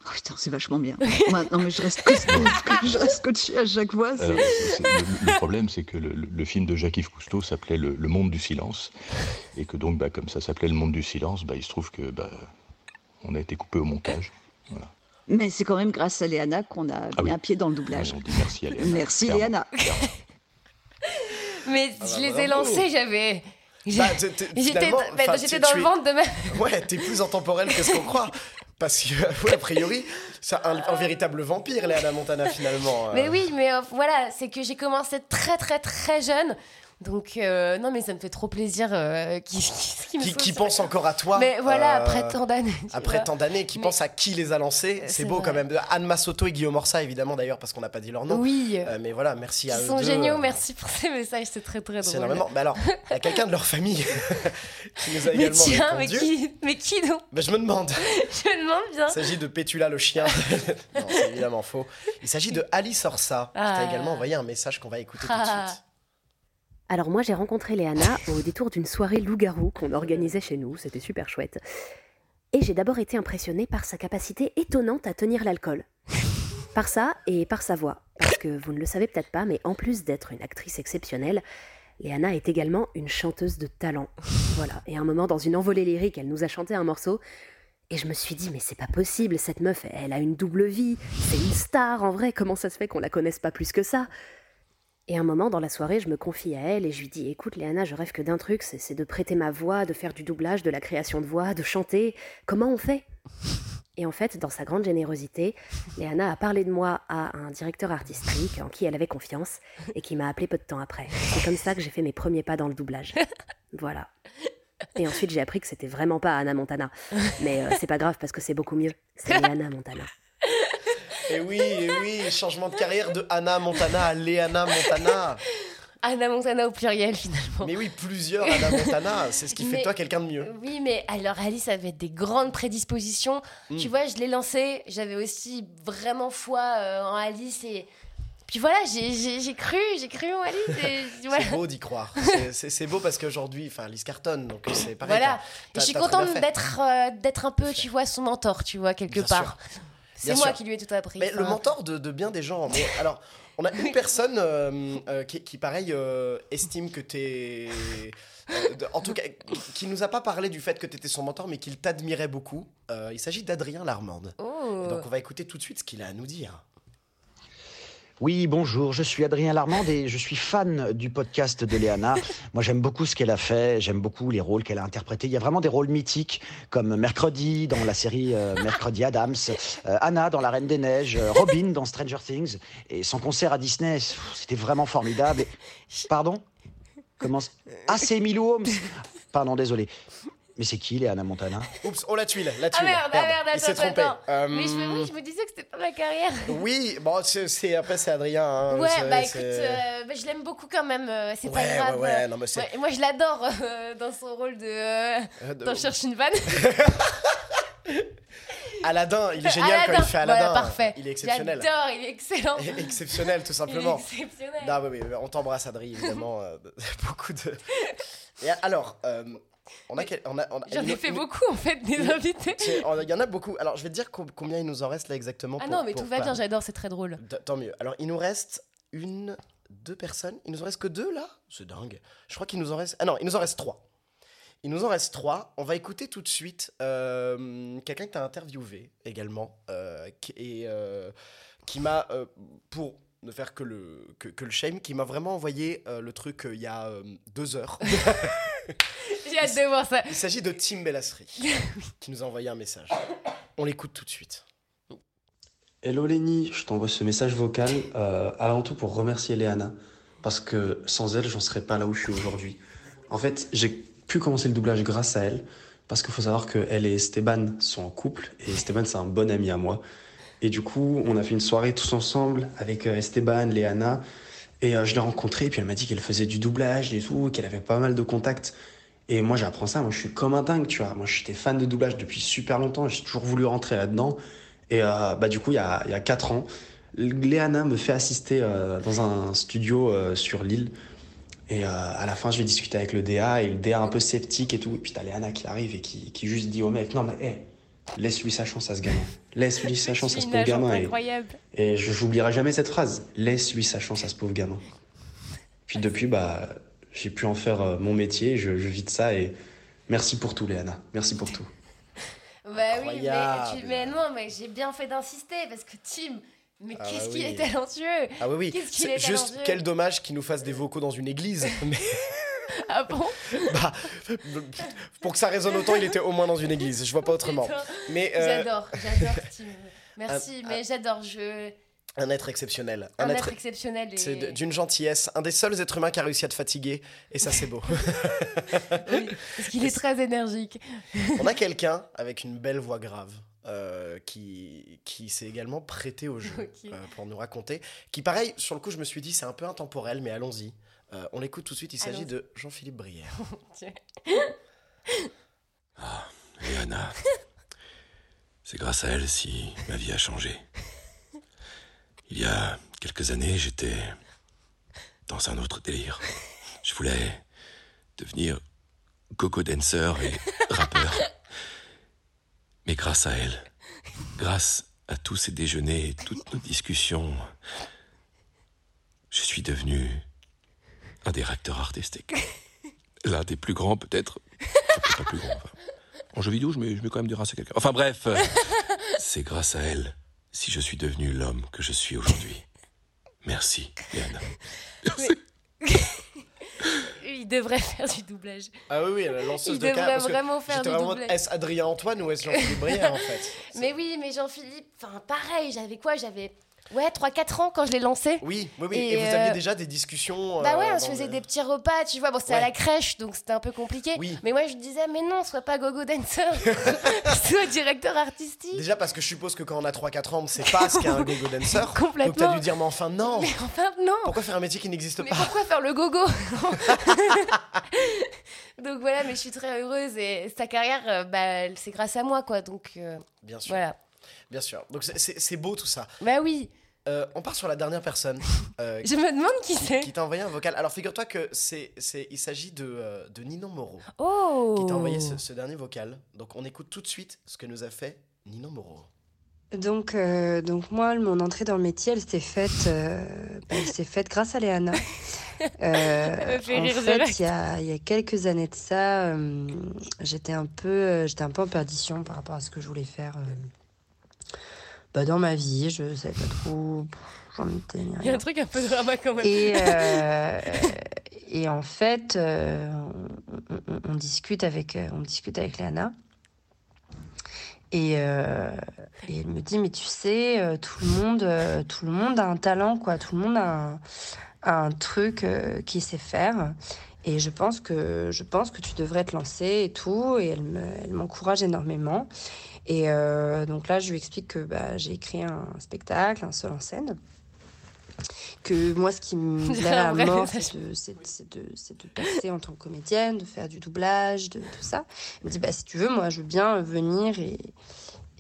Oh, putain, c'est vachement bien. Moi, non mais je reste, je reste scotché à chaque Alors, c'est- le, le problème, c'est que le, le- le film de Jacques-Yves Cousteau s'appelait le, Le Monde du Silence, et que donc, bah, comme ça s'appelait Le Monde du Silence, bah, il se trouve que bah, on a été coupé au montage. Voilà. Mais c'est quand même grâce à Léana qu'on a Ah mis oui. un pied dans le doublage. On dit merci à Léana. Merci Clairement, Léana. clairement. Mais Ah je bah, les ai lancés, j'avais. Bah, J'étais bah, dans le ventre de ma. Ouais, t'es plus intemporel que ce qu'on croit. Parce que, ouais, a priori, c'est un, un véritable vampire, Léana Montana, finalement. euh. Mais oui, mais euh, voilà, c'est que j'ai commencé très très très jeune. Donc, euh, non, mais ça me fait trop plaisir euh, me Qui, pense encore à toi. Mais voilà, euh, après tant d'années. Après tant d'années, qui Mais- pense à qui les a lancés. C'est beau vrai. quand même. Anne Massotto et Guillaume Orsa, évidemment, d'ailleurs, parce qu'on n'a pas dit leur nom. Oui, mais voilà, merci à ils eux sont deux. géniaux, merci pour ces messages, c'est très très C'est drôle. énormément. Mais alors, il y a quelqu'un de leur famille qui nous a Mais également tiens, mais qui, mais qui donc je me demande. Je me demande bien. Il s'agit de Pétula le chien. non, c'est évidemment faux. Il s'agit de Alice Orsa, qui Ah. t'a également envoyé un message qu'on va écouter tout de Ah. suite. Alors moi j'ai rencontré Léana au détour d'une soirée loup-garou qu'on organisait chez nous, c'était super chouette. Et j'ai d'abord été impressionnée par sa capacité étonnante à tenir l'alcool. Par ça et par sa voix. Parce que vous ne le savez peut-être pas, mais en plus d'être une actrice exceptionnelle, Léana est également une chanteuse de talent. Voilà, et un moment dans une envolée lyrique, elle nous a chanté un morceau. Et je me suis dit, mais c'est pas possible, cette meuf, elle a une double vie, c'est une star en vrai, comment ça se fait qu'on la connaisse pas plus que ça? Et un moment dans la soirée, je me confie à elle et je lui dis Écoute, Léana, je rêve que d'un truc, c'est de prêter ma voix, de faire du doublage, de la création de voix, de chanter. Comment on fait? Et en fait, dans sa grande générosité, Léana a parlé de moi à un directeur artistique en qui elle avait confiance et qui m'a appelé peu de temps après. C'est comme ça que j'ai fait mes premiers pas dans le doublage. Voilà. Et ensuite, j'ai appris que c'était vraiment pas Anna Montana. Mais euh, c'est pas grave parce que c'est beaucoup mieux. C'est Léana Montana. Et oui, et oui, changement de carrière de Anna Montana à Léana Montana. Anna Montana au pluriel finalement. Mais oui, plusieurs Anna Montana, c'est ce qui fait de toi quelqu'un de mieux. Oui, mais alors Alice avait des grandes prédispositions. Mm. Tu vois, je l'ai lancée, j'avais aussi vraiment foi euh, en Alice et. Puis voilà, j'ai- cru, j'ai cru en Alice voilà. C'est beau d'y croire. C'est- beau parce qu'aujourd'hui, enfin, Alice cartonne, donc c'est pareil. Voilà. Et je suis contente d'être euh, d'être un peu, tu vois, son mentor, tu vois, quelque Bien sûr. C'est moi sûr. qui lui ai tout appris. Mais le mentor de, de bien des gens. Mais alors, on a une personne euh, euh, qui, qui, pareil, euh, estime que t'es. de- en tout cas, qui- nous a pas parlé du fait que t'étais son mentor, mais qu'il t'admirait beaucoup. Il s'agit d'Adrien Larmande. Oh. Donc, on va écouter tout de suite ce qu'il a à nous dire. Oui, bonjour, je suis Adrien Larmande et je suis fan du podcast de Léana. Moi, j'aime beaucoup ce qu'elle a fait, j'aime beaucoup les rôles qu'elle a interprétés. Il y a vraiment des rôles mythiques, comme Mercredi dans la série euh, Mercredi Adams, euh, Anna dans La Reine des Neiges, euh, Robin dans Stranger Things. Et son concert à Disney, c'était vraiment formidable. Et- Pardon? Comment Ah, c'est Emilio Holmes Pardon, désolé. Mais c'est qui, Léana Montana Oups, oh la tuile, la Ah tuile. merde, ah merde, il s'est attends, trompé. attends. Euh, Mais je me, oui, je me disais que c'était pas ma carrière. Oui, bon, c'est, après c'est Adrien. hein, ouais, bah écoute, euh, bah, je l'aime beaucoup quand même. euh, c'est pas Ouais, grave. ouais, ouais, non, mais c'est- Ouais, et moi, je l'adore euh, dans son rôle de. euh, Euh, de- T'en cherches une vanne Aladdin, il est génial quand il fait Voilà, Aladdin. parfait. Il est exceptionnel. J'adore, il est excellent. Exceptionnel, tout simplement. Il est exceptionnel. Non, oui, oui, on t'embrasse, Adrien, évidemment. euh, beaucoup de. Et alors, euh, on a, quel- on a, on a- J'en ai fait beaucoup en fait des il- invités. Il y en a beaucoup. Alors, je vais te dire com- combien il nous en reste là exactement. Ah pour- non, mais pour tout va bien, j'adore, c'est très drôle. D- Tant mieux. Alors, il nous reste une, deux personnes. Il nous en reste que deux là? C'est dingue. Je crois qu'il nous en reste. Ah non, il nous en reste trois. Il nous en reste trois. On va écouter tout de suite euh, quelqu'un que tu as interviewé également euh, qui, et, euh, qui m'a, euh, pour ne faire que le, que, que le shame, qui m'a vraiment envoyé euh, le truc euh, il y a euh, deux heures. J'ai hâte de voir ça. Il s'agit de Tim Bellasri qui nous a envoyé un message. On l'écoute tout de suite. Hello Lenny, je t'envoie ce message vocal euh, avant tout pour remercier Léana parce que sans elle, j'en serais pas là où je suis aujourd'hui. En fait, j'ai pu commencer le doublage grâce à elle parce qu'il faut savoir que elle et Esteban sont en couple et Esteban c'est un bon ami à moi. Et du coup, on a fait une soirée tous ensemble avec euh, Esteban, Léana et euh, je l'ai rencontrée et puis elle m'a dit qu'elle faisait du doublage et tout, qu'elle avait pas mal de contacts. Et moi, j'apprends ça, moi je suis comme un dingue, tu vois. Moi, j'étais fan de doublage depuis super longtemps, j'ai toujours voulu rentrer là-dedans. Et euh, bah, du coup, il y a, y a 4 ans, Léana me fait assister euh, dans un studio sur l'île. Et à la fin, je vais discuter avec le DA, et le DA un peu sceptique et tout. Et puis t'as Léana qui arrive et qui, qui juste dit au mec Non, mais hé, laisse-lui sa chance à ce gamin. Laisse-lui sa chance à ce pauvre gamin. Et, incroyable. et je j'oublierai jamais cette phrase Laisse-lui sa chance à ce pauvre gamin. Puis depuis, bah, j'ai pu en faire euh, mon métier, je, je vis de ça. Et merci pour tout, Léana. Merci pour tout. Bah oui, mais, tu- mais non, mais j'ai bien fait d'insister parce que Tim, mais Ah qu'est-ce bah qu'il est talentueux Ah oui, oui. Qu'est-ce qu'il C'est est juste talentueux quel dommage qu'il nous fasse des vocaux dans une église. Mais Ah bon bah, pour que ça résonne autant, il était au moins dans une église. Je vois pas autrement. Mais euh, J'adore, j'adore Tim. Merci, un- mais j'adore. Je... un être exceptionnel. Un, être exceptionnel. Et... C'est d'une gentillesse, un des seuls êtres humains qui a réussi à te fatiguer, et ça c'est beau. Oui, parce qu'il est très énergique. On a quelqu'un avec une belle voix grave. euh, qui, qui s'est également prêté au jeu euh, pour nous raconter. Qui, pareil, sur le coup, je me suis dit, c'est un peu intemporel, mais allons-y. Euh, on l'écoute tout de suite, il s'agit de Jean-Philippe Brière. Léana, c'est grâce à elle si ma vie a changé. Il y a quelques années, j'étais dans un autre délire. Je voulais devenir coco dancer et rappeur. Mais grâce à elle, grâce à tous ces déjeuners et toutes nos discussions, je suis devenu un directeur artistique. L'un des plus grands, peut-être. Pas plus grand. enfin. En jeu vidéo, je mets, je mets quand même des races à quelqu'un. Enfin bref, euh, c'est grâce à elle si je suis devenu l'homme que je suis aujourd'hui. Merci, Léana. Il devrait faire du doublage. Ah oui, oui, la lanceuse Il de cas. devrait vraiment faire du vraiment, doublage. Est-ce Adrien Antoine ou est-ce Jean-Philippe Brière en fait? Mais oui, mais Jean-Philippe, enfin pareil, j'avais quoi? J'avais ouais 3-4 ans quand je l'ai lancé. Oui, oui, oui. Et, Et, vous aviez euh, déjà des discussions. Bah euh, ouais, on dans se faisait le- des petits repas, tu vois. Bon, c'était à la crèche, donc c'était un peu compliqué. Oui. Mais moi, je disais, mais non, sois pas gogo dancer, sois directeur artistique. Déjà parce que je suppose que quand on a 3-4 ans, on ne sait pas ce qu'est un gogo dancer. Donc Complètement. t'as dû dire, mais enfin non Mais enfin, non. Pourquoi faire un métier qui n'existe Mais pas pourquoi faire le gogo Donc voilà, mais je suis très heureuse et sa carrière, euh, bah, c'est grâce à moi, quoi. Donc euh, Bien sûr. voilà. Bien sûr. Donc c'est beau tout ça. Bah oui. Euh, on part sur la dernière personne. euh, Je me demande qui c'est. Qui t'a envoyé un vocal. Alors figure-toi que c'est, c'est, il s'agit de, euh, de Ninon Moreau. Oh Qui t'a envoyé ce, ce dernier vocal. Donc on écoute tout de suite ce que nous a fait Ninon Moreau. Donc, euh, donc moi, mon entrée dans le métier, elle s'est faite, euh, bah, elle s'est faite grâce à Léana. Euh, Ça me fait en rire fait, il y a, il y a quelques années de ça, euh, j'étais un peu, j'étais un peu en perdition par rapport à ce que je voulais faire euh, bah, dans ma vie. Je savais pas trop, Il y a un truc un peu drama quand même. Et, euh, et en fait, euh, on, on- on discute avec, euh, on discute avec Léana. Et, euh, et elle me dit, mais tu sais, tout le monde, tout le monde a un talent, quoi. Tout le monde a un, a un truc qu'il sait faire. Et je pense que je pense que tu devrais te lancer et tout. Et elle me- elle m'encourage énormément. Et euh, donc là, je lui explique que bah, j'ai écrit un spectacle, un seul en scène. Que moi, ce qui me un à mort, c'est de, passer en tant que comédienne, de faire du doublage, de tout ça. Elle me dit, bah, si tu veux, moi, je veux bien venir et,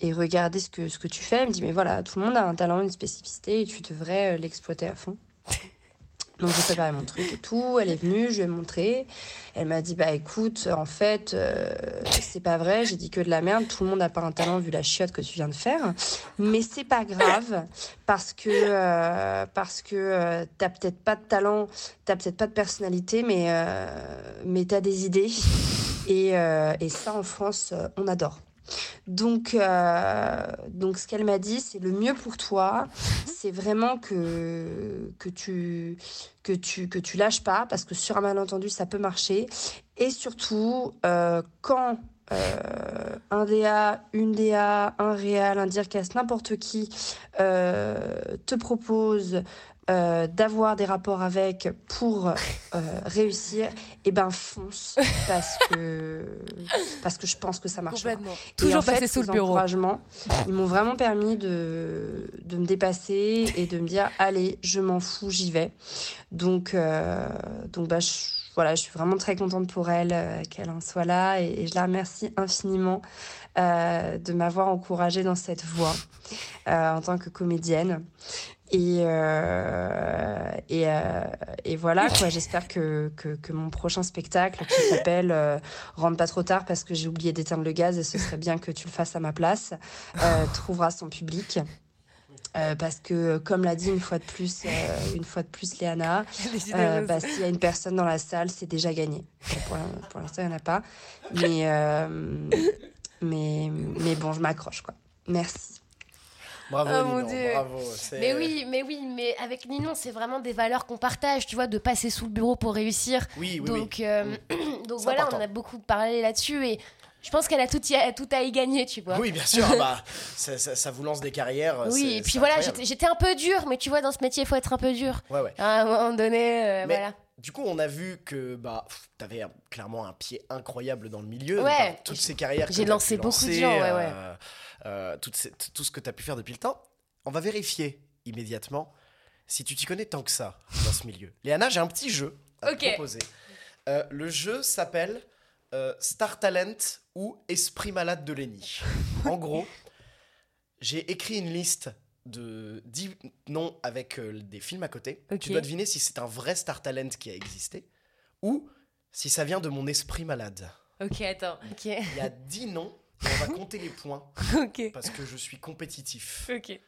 et regarder ce que, ce que tu fais. Elle me dit, mais voilà, tout le monde a un talent, une spécificité et tu devrais euh, l'exploiter à fond. Donc j'ai préparé mon truc et tout, elle est venue, je lui ai montré. Elle m'a dit bah écoute, en fait, euh, c'est pas vrai, j'ai dit que de la merde, tout le monde n'a pas un talent vu la chiotte que tu viens de faire, mais c'est pas grave parce que euh, parce que euh, t'as peut-être pas de talent, t'as peut-être pas de personnalité, mais euh, mais t'as des idées. Et, euh, et ça en France on adore. Donc, euh, donc ce qu'elle m'a dit, c'est le mieux pour toi, c'est vraiment que, que, tu, que, tu, que tu lâches pas, parce que sur un malentendu, ça peut marcher. Et surtout, euh, quand euh, un DA, une DA, un réal, un dircast, n'importe qui te propose euh, d'avoir des rapports avec pour euh, réussir, et ben fonce parce que parce que je pense que ça. Et Toujours passer sous le bureau. encouragements, ils m'ont vraiment permis de, de me dépasser et de me dire allez, je m'en fous, j'y vais. Donc, euh, donc bah, je, voilà, je suis vraiment très contente pour elle qu'elle en soit là et, et je la remercie infiniment de m'avoir encouragée dans cette voie en tant que comédienne. Et, euh, et, euh, et voilà, quoi. J'espère que, que, que mon prochain spectacle, qui s'appelle euh, Rentre pas trop tard parce que j'ai oublié d'éteindre le gaz et ce serait bien que tu le fasses à ma place, euh, trouvera son public. Euh, parce que, comme l'a dit une fois de plus, euh, une fois de plus Léana, euh, bah, s'il y a une personne dans la salle, c'est déjà gagné. Pour, l'in- pour l'instant, il n'y en a pas. Mais, mais, mais bon, je m'accroche, quoi. Merci. Bravo, Oh Ninon, Dieu. bravo. c'est- Mais oui, mais oui, mais avec Ninon, c'est vraiment des valeurs qu'on partage, tu vois, de passer sous le bureau pour réussir. Oui, oui, donc, oui. euh, donc C'est voilà, important. on a beaucoup parlé là-dessus et je pense qu'elle a tout, y a- tout à y gagner, tu vois. Oui, bien sûr. ah bah, ça, ça- ça vous lance des carrières. Oui, et puis voilà, j'étais j'étais un peu dure, mais tu vois, dans ce métier, il faut être un peu dur. Ouais, ouais. À un moment donné, euh, Mais voilà. Du coup, on a vu que bah, t'avais un- clairement un pied incroyable dans le milieu. Ouais. toutes ces carrières. J'ai lancé pu beaucoup de lancer, gens, ouais, ouais. euh, euh, toutes ces- t- tout ce que tu as pu faire depuis le temps. On va vérifier immédiatement si tu t'y connais tant que ça dans ce milieu. Léana, j'ai un petit jeu à te proposer. Euh, le jeu s'appelle Star Talent ou Esprit Malade de Lenny. En gros, j'ai écrit une liste de 10 noms avec euh, des films à côté. Tu dois deviner si c'est un vrai Star Talent qui a existé ou si ça vient de mon esprit malade. Ok, attends. Ok. Il y a 10 noms et on va compter les points Ok. parce que je suis compétitif. Ok.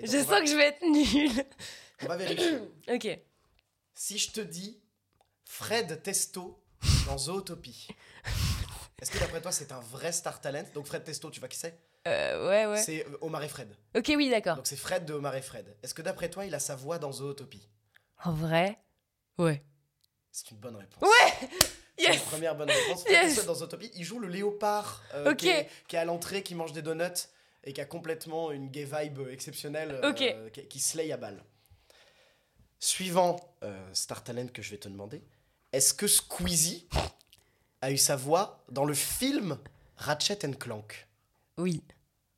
Je sens va- que je vais être nulle. On va vérifier. ok. Si je te dis Fred Testo dans Zootopie, est-ce que d'après toi c'est un vrai Star Talent? Donc Fred Testo, tu vois qui c'est? Euh, ouais, ouais. C'est euh, Omar et Fred. Ok, oui, d'accord. Donc c'est Fred de Omar et Fred. Est-ce que d'après toi il a sa voix dans Zootopie? En vrai? Ouais. C'est une bonne réponse. Ouais C'est la Yes première bonne réponse. Yes dans Zootopie, il joue le léopard euh, qui, est, qui est à l'entrée, qui mange des donuts et qui a complètement une gay vibe exceptionnelle euh, qui, qui slay à balle. Suivant Star Talent que je vais te demander, est-ce que Squeezie a eu sa voix dans le film Ratchet and Clank? Oui.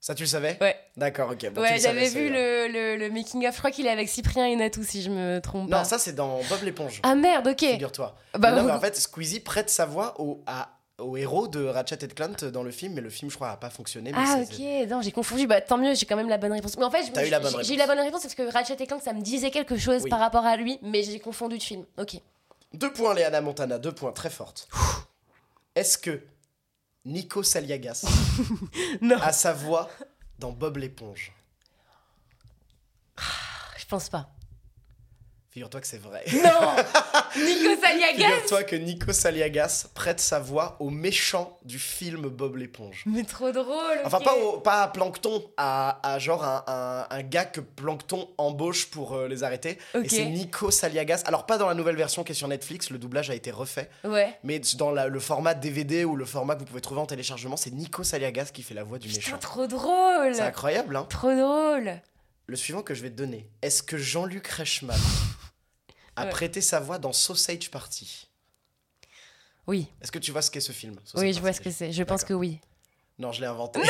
Ça, tu le savais Ouais. D'accord, ok. Bon, ouais, j'avais vu le, le, le making of. Je crois qu'il est avec Cyprien et Natou, si je me trompe Non, pas. ça, c'est dans Bob l'éponge. Ah merde, ok. Figure-toi. Bah, non, mais en fait, Squeezie prête sa voix au, à- au héros de Ratchet Clank dans le film, mais le film, je crois, n'a pas fonctionné. mais Ah ok, non j'ai confondu, bah tant mieux, j'ai quand même la bonne réponse. Mais en fait, je- T'as eu la bonne j'ai- j'ai eu la bonne réponse parce que Ratchet et Clank ça me disait quelque chose Oui. par rapport à lui, mais j'ai confondu de film. Ok. Deux points, Léana Montana, deux points, très forte. Est-ce que Nico Saliagas. A sa voix dans Bob l'éponge. Je pense pas. Figure-toi que c'est vrai. Non Nico Saliagas Figure-toi que Nico Saliagas prête sa voix au méchant du film Bob l'éponge. Mais trop drôle. Enfin, pas, au- pas à Plankton, à, à genre un, un- un gars que Plankton embauche pour euh, les arrêter. Et c'est Nico Saliagas. Alors, pas dans la nouvelle version qui est sur Netflix, le doublage a été refait. Ouais. Mais dans la- le format DVD ou le format que vous pouvez trouver en téléchargement, c'est Nico Saliagas qui fait la voix du Putain, méchant. trop drôle. C'est incroyable, hein Trop drôle. Le suivant que je vais te donner. Est-ce que Jean-Luc Reichmann a Ouais. prêté sa voix dans Sausage Party Oui. Est-ce que tu vois ce qu'est ce film Sausage Oui, je vois ce que c'est. Je pense que oui. Non, je l'ai inventé.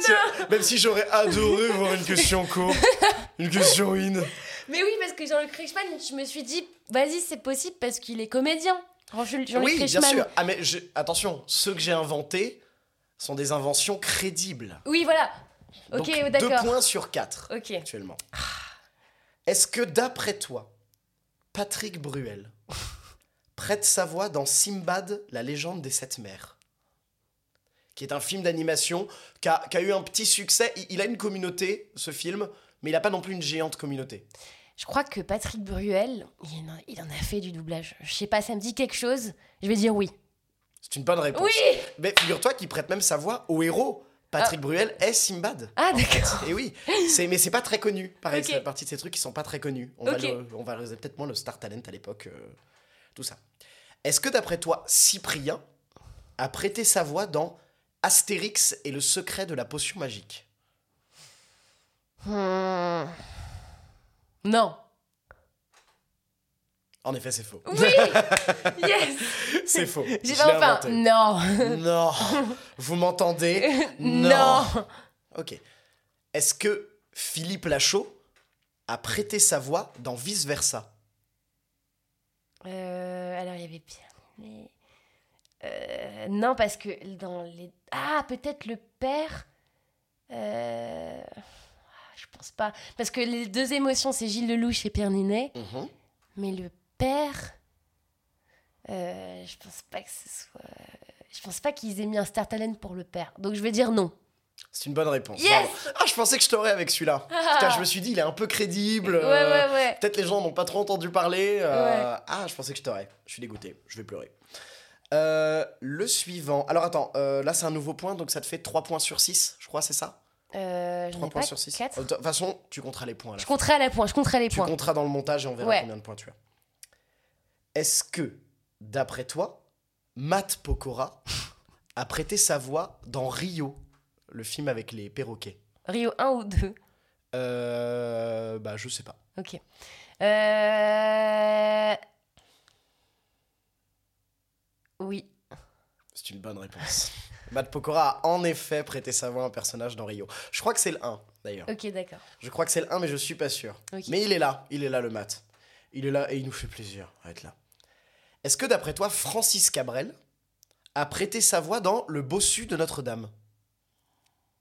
C'est- Même si j'aurais adoré voir une question co, une question in. Mais oui, parce que Jean-Luc Reichmann, je me suis dit, vas-y, c'est possible parce qu'il est comédien. Jean- Jean-Luc Oui, bien sûr. Ah, mais je- attention, ceux que j'ai inventés sont des inventions crédibles. Oui, voilà. Ok, deux d'accord. points sur quatre Ok. actuellement. Est-ce que d'après toi, Patrick Bruel prête sa voix dans Simbad, la légende des sept mers qui est un film d'animation qui a, qui a eu un petit succès. Il, il a une communauté, ce film, mais il n'a pas non plus une géante communauté. Je crois que Patrick Bruel, il en, il en a fait du doublage. Je sais pas, ça me dit quelque chose. Je vais dire oui. C'est une bonne réponse. Oui Mais figure-toi qu'il prête même sa voix au héros. Patrick Bruel est Simbad. Ah, d'accord. Et oui, c'est mais c'est pas très connu. Pareil, Ok. c'est partie de ces trucs qui sont pas très connus. On va peut-être moins le Star Talent à l'époque, euh, tout ça. Est-ce que d'après toi, Cyprien a prêté sa voix dans Astérix et le secret de la potion magique? Hmm. Non. En effet, c'est faux. Oui Yes c'est faux. J'ai enfin. inventé. Non. Non. Vous m'entendez? Non. Ok. Est-ce que Philippe Lachaud a prêté sa voix dans Vice Versa Euh, alors, il y avait Pierre. Mais... Euh, non, parce que dans les. Ah, peut-être le père. Euh... Je pense pas. Parce que les deux émotions, c'est Gilles Lelouch et Pierre Ninet. Mhm. Mais le père. euh, je pense pas que ce soit. Je pense pas qu'ils aient mis un Star Talent pour le père. Donc je vais dire non. C'est une bonne réponse. Yes. Ah, je pensais que je t'aurais avec celui-là. Ah. Putain, je me suis dit, il est un peu crédible. Ouais, euh, ouais, ouais. Peut-être les gens n'ont pas trop entendu parler. euh, Ouais. Ah, je pensais que je t'aurais. Je suis dégoûté. Je vais pleurer. Euh, le suivant. Alors attends, là c'est un nouveau point, donc ça te fait 3 points sur 6, je crois, c'est ça? Euh, j'en 3 ai points sur 6. quatre. De toute façon, tu compteras les points. à la Je compterai à la point. Je compterai les Tu points. compteras dans le montage et on verra Ouais. combien de points tu as. Est-ce que, d'après toi, Matt Pokora a prêté sa voix dans Rio, le film avec les perroquets? Rio 1 ou 2 Euh. Bah, je sais pas. Ok. Euh... Oui. C'est une bonne réponse. Matt Pokora a en effet prêté sa voix à un personnage dans Rio. Je crois que c'est le 1, d'ailleurs. Ok, d'accord. Je crois que c'est le 1, mais je suis pas sûr. Mais il est là, il est là, le Matt. Il est là et il nous fait plaisir à être là. Est-ce que, d'après toi, Francis Cabrel a prêté sa voix dans Le Bossu de Notre-Dame?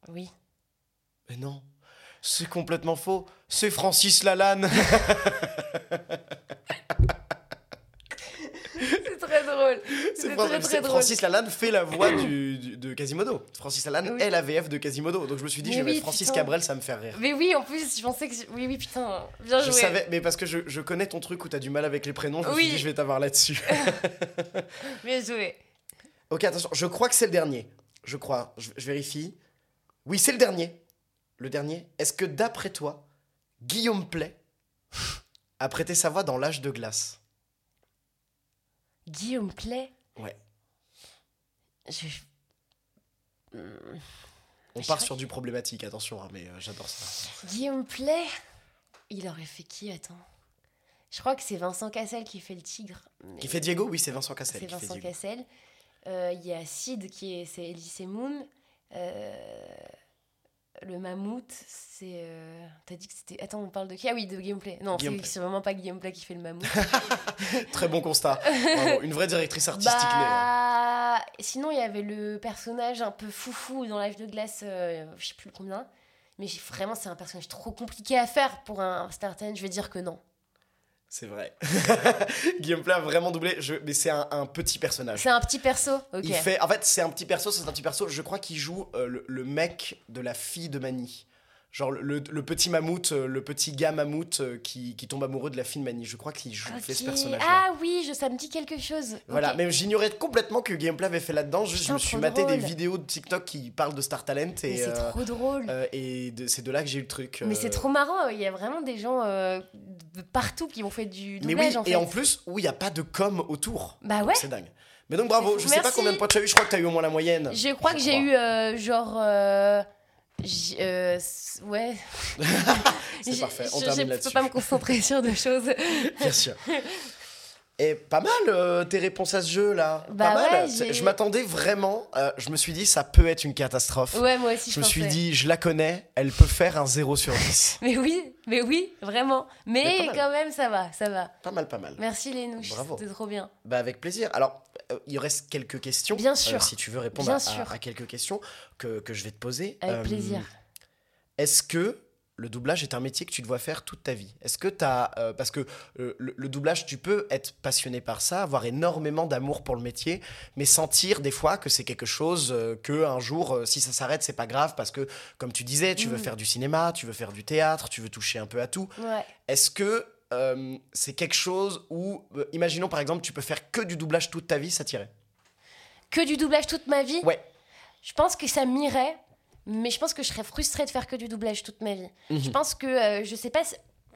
Oui. Mais non, c'est complètement faux. C'est Francis Lalanne. C'est très drôle. C'est très très. Francis Lalanne fait la voix du, du- de Quasimodo. Francis Lalanne Oui. est la VF de Quasimodo. Donc je me suis dit, Mais je vais oui, mettre Francis putain. Cabrel, ça me fait rire. Mais oui, en plus, je pensais que. Oui, oui, putain. Bien Je joué. savais, mais parce que je, je connais ton truc où t'as du mal avec les prénoms, je me Oui. suis dit, je vais t'avoir là-dessus. Bien joué. ok, attention, je crois que c'est le dernier. Je crois, je, je vérifie. Oui, c'est le dernier. Le dernier. Est-ce que d'après toi, Guillaume Play a prêté sa voix dans L'âge de glace? Guillaume Play? Ouais. Je... On Je part sur du problématique, attention, hein, mais euh, j'adore ça. Guillaume Play. Il aurait fait qui Attends? Je crois que c'est Vincent Cassel qui fait le tigre. mais- Qui fait Diego? Oui, c'est Vincent Cassel. C'est qui fait Vincent. Cassel. Euh, Il y a Sid qui est, c'est Elise Moon. Euh, le mammouth, c'est. euh, T'as dit que c'était. Attends, on parle de qui? Ah oui, de Gameplay. Non, c'est vraiment pas Guillaume Play qui fait le mammouth. Très bon constat. Bravo, une vraie directrice artistique bah, sinon, il y avait le personnage un peu foufou dans Live de glace, euh, je sais plus combien. Mais vraiment, c'est un personnage trop compliqué à faire pour un Star Talent. Je vais dire que non. C'est vrai. Guillaume Play a vraiment doublé, je- mais c'est un, un petit personnage. C'est un petit perso Ok. Il fait, en fait, c'est un petit perso, c'est un petit perso. Je crois qu'il joue euh, le, le mec de la fille de Mani. Genre le, le- petit mammouth, euh, le petit gars mammouth euh, qui, qui tombe amoureux de la fine Mani. Je crois qu'il joue fait ce Ok. personnage-là. Ah oui, je, ça me dit quelque chose. Voilà, Ok. mais j'ignorais complètement que Gameplay avait fait là-dedans. Juste, je me suis maté des vidéos de TikTok qui parlent de Star Talent et, c'est euh, trop drôle. euh, et c'est de là que j'ai eu le truc. Mais euh, c'est trop marrant, il y a vraiment des gens de partout qui ont fait du Mais oui, en fait. et en plus, où il n'y a pas de com autour. Bah ouais. C'est dingue. Mais donc bravo, je sais pas Merci. combien de points tu as eu, je crois que tu as eu au moins la moyenne. Je crois que j'ai eu genre. Euh, ouais. C'est parfait, on je- Je peux pas me concentrer sur deux choses. Bien sûr. Et pas mal euh, tes réponses à ce jeu là. Bah pas mal. ouais, j'ai- je m'attendais vraiment. euh, je me suis dit ça peut être une catastrophe. Ouais, moi aussi, je me suis dit je la connais, elle peut faire un 0 sur 10. Mais oui, mais oui, vraiment. Mais, mal. quand même, ça va, ça va. Pas mal, pas mal. Merci les nouches, Bravo. c'était trop bien. Bah avec plaisir. Alors, euh, il reste quelques questions. Bien sûr. si tu veux répondre à, à- à quelques questions que, que je vais te poser. Avec plaisir. Est-ce que le doublage est un métier que tu dois faire toute ta vie Est-ce que tu as... parce que euh, le, le doublage, tu peux être passionné par ça, avoir énormément d'amour pour le métier, mais sentir des fois que c'est quelque chose euh, que un jour, euh, si ça s'arrête, c'est pas grave, parce que, comme tu disais, tu veux Mhm. faire du cinéma, tu veux faire du théâtre, tu veux toucher un peu à tout. Ouais. Est-ce que euh, c'est quelque chose où, euh, imaginons par exemple, tu peux faire que du doublage toute ta vie, ça t'irait? Que du doublage toute ma vie? Ouais. Je pense que ça m'irait, mais je pense que je serais frustrée de faire que du doublage toute ma vie. Mhm. Je pense que, euh, je sais pas, si-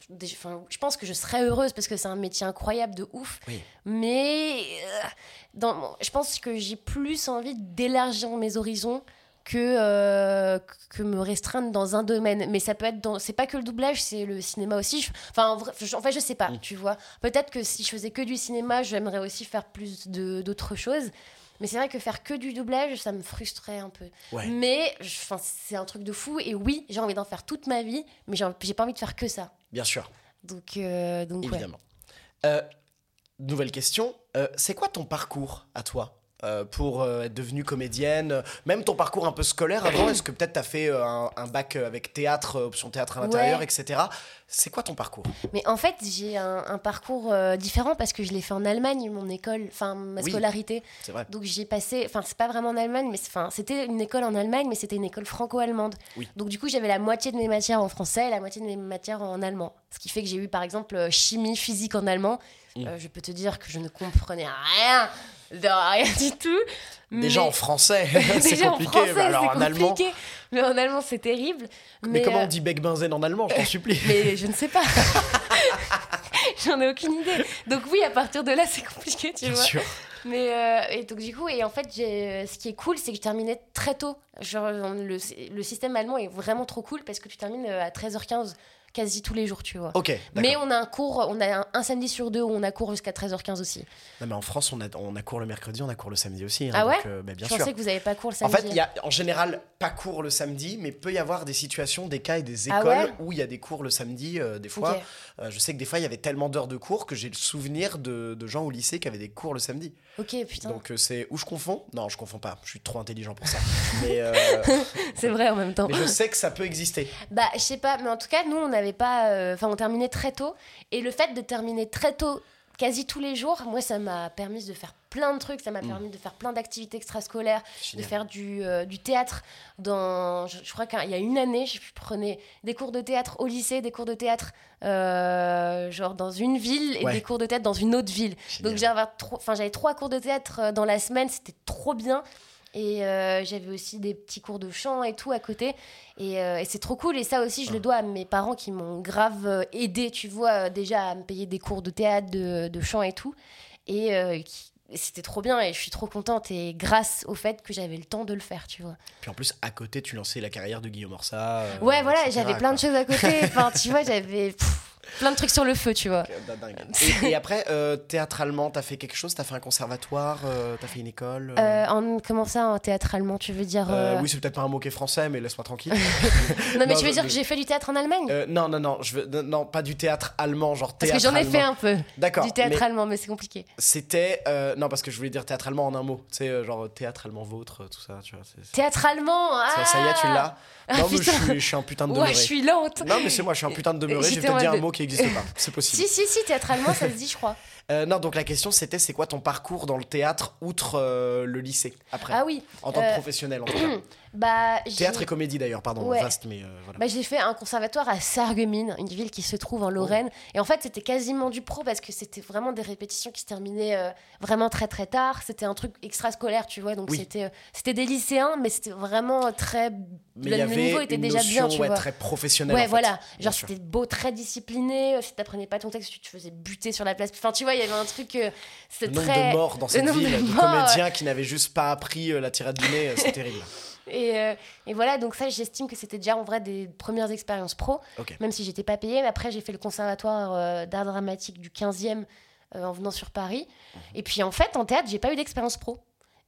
déjà, enfin, je pense que je serais heureuse parce que c'est un métier incroyable de ouf. Oui. Mais euh, dans, je pense que j'ai plus envie d'élargir mes horizons que, euh, que me restreindre dans un domaine. Mais ça peut être dans. C'est pas que le doublage, c'est le cinéma aussi. Je- Enfin, en, vrai, je- en fait, je sais pas, tu vois. Peut-être que si je faisais que du cinéma, j'aimerais aussi faire plus de- d'autres choses. Mais c'est vrai que faire que du doublage, ça me frustrait un peu. Ouais. Mais c'est un truc de fou. Et oui, j'ai envie d'en faire toute ma vie, mais j'ai pas envie de faire que ça. Bien sûr. Donc, euh, donc ouais. Évidemment. Euh, nouvelle question. Euh, c'est quoi ton parcours à toi? Euh, pour euh, être devenue comédienne euh, Même ton parcours un peu scolaire avant, est-ce que peut-être tu as fait euh, un, un bac avec théâtre, option théâtre à l'intérieur, Ouais. etc. C'est quoi ton parcours? Mais en fait, j'ai un, un parcours différent parce que je l'ai fait en Allemagne, mon école, enfin ma Oui, scolarité. c'est vrai. Donc j'ai passé, enfin c'est pas vraiment en Allemagne, mais c'était une école en Allemagne, mais c'était une école franco-allemande. Oui. Donc du coup j'avais la moitié de mes matières en français et la moitié de mes matières en allemand. Ce qui fait que j'ai eu par exemple chimie, physique en allemand. Mm. Euh, je peux te dire que je ne comprenais rien, de rien du tout. Déjà Mais- en français, c'est en compliqué. français, mais alors en allemand. Mais en allemand, c'est terrible. Mais, comment euh, on dit bec benzen en allemand Je t'en supplie. Mais je ne sais pas. J'en ai aucune idée. Donc oui, à partir de là, c'est compliqué, tu Bien vois. sûr. Mais euh, et donc du coup, et en fait, j'ai- ce qui est cool, c'est que je terminais très tôt. Genre le, le système allemand est vraiment trop cool parce que tu termines euh, à 13h15 quasi tous les jours, tu vois. Ok, Mais on a un cours, on a un, un samedi sur deux où on a cours jusqu'à 13h15 aussi. Non, mais en France, on a, on a cours le mercredi, on a cours le samedi aussi. hein, ah ouais donc, euh, bah, bien Je sûr. pensais que vous n'avez pas cours le En samedi. fait, il y a en général pas cours le samedi, mais peut y avoir des situations, des cas et des Ah écoles ouais où il y a des cours le samedi. euh, des fois. Euh, je sais que des fois il y avait tellement d'heures de cours que j'ai le souvenir de, de gens au lycée qui avaient des cours le samedi. Ok, putain. Donc c'est où je confonds Non, je confonds pas. Je suis trop intelligent pour ça. mais, c'est vrai en même temps. mais je sais que ça peut exister. Bah, je sais pas, mais en tout cas, nous, on pas. euh, Enfin, on terminait très tôt. Et le fait de terminer très tôt, quasi tous les jours, moi, ça m'a permis de faire plein de trucs. Ça m'a Mm. permis de faire plein d'activités extrascolaires, de faire du, euh, du théâtre. Dans, je, je crois qu'il y a une année, je prenais des cours de théâtre au lycée, des cours de théâtre euh, genre dans une ville et Ouais. des cours de théâtre dans une autre ville. Donc j'avais trois, cours de théâtre dans la semaine, c'était trop bien. Et euh, j'avais aussi des petits cours de chant et tout à côté. Et, euh, et c'est trop cool. Et ça aussi, je le dois à mes parents qui m'ont grave euh, aidé, tu vois, déjà à me payer des cours de théâtre, de, de chant et tout. Et, euh, qui- c'était trop bien. Et je suis trop contente. Et grâce au fait que j'avais le temps de le faire, tu vois. Puis en plus, à côté, tu lançais la carrière de Guillaume Orsa. euh, ouais, voilà, j'avais plein de choses à côté. Enfin, tu vois, j'avais pff, plein de trucs sur le feu, tu vois. Et, et après, euh, théâtralement, t'as fait quelque chose? T'as fait un conservatoire euh, T'as fait une école euh? Euh, en, comment ça, en théâtre allemand, tu veux dire Oui, c'est peut-être pas un mot qui est français, mais laisse-moi tranquille. Non, mais tu veux dire que j'ai fait du théâtre en Allemagne? Non, non, non, je veux, non, pas du théâtre allemand, genre Parce théâtre que j'en ai fait un peu. D'accord. Du théâtre mais allemand, mais c'est compliqué. C'était. non, parce que je voulais dire théâtre allemand en un mot. Tu sais, genre théâtre allemand vôtre, tout ça, tu vois. c'est- Théâtre allemand ça, ça y est, tu l'as? Ah, Non, mais je suis, je suis un putain de Ouais, demeuré. je suis lente. Non, mais c'est moi, je suis un putain de demeuré. Je vais J'étais peut-être en dire mode un de- mot qui n'existe pas. C'est possible. Si, si, si, théâtre allemand, ça se dit, je crois. Euh, non, donc la question c'était c'est quoi ton parcours dans le théâtre outre euh, le lycée après? Ah oui, En tant que euh, professionnel en tout cas. Bah, Théâtre et comédie d'ailleurs, pardon, Ouais. vaste, mais euh, voilà. Bah, j'ai fait un conservatoire à Sarreguemines, une ville qui se trouve en Lorraine. Et en fait, c'était quasiment du pro parce que c'était vraiment des répétitions qui se terminaient euh, vraiment très très tard. C'était un truc extrascolaire, tu vois. Donc Oui. c'était euh, c'était des lycéens, mais c'était vraiment très. Mais le, y avait niveau était une déjà notion, bien, tu ouais, vois. très professionnelle, Ouais, en fait. voilà. Genre, c'était beau, très discipliné. euh, Si t'apprenais pas ton texte, tu te faisais buter sur la place. Enfin, tu vois, il y avait un truc. euh, Le C'était nombre très. de morts dans cette ville, de de, comédiens qui n'avaient juste pas appris la tirade du nez, c'est terrible. Et, euh, et voilà, donc ça, j'estime que c'était déjà en vrai des premières expériences pro, même si j'étais pas payée. Mais après, j'ai fait le conservatoire euh, d'art dramatique du 15e euh, en venant sur Paris. Et puis en fait, en théâtre, j'ai pas eu d'expérience pro.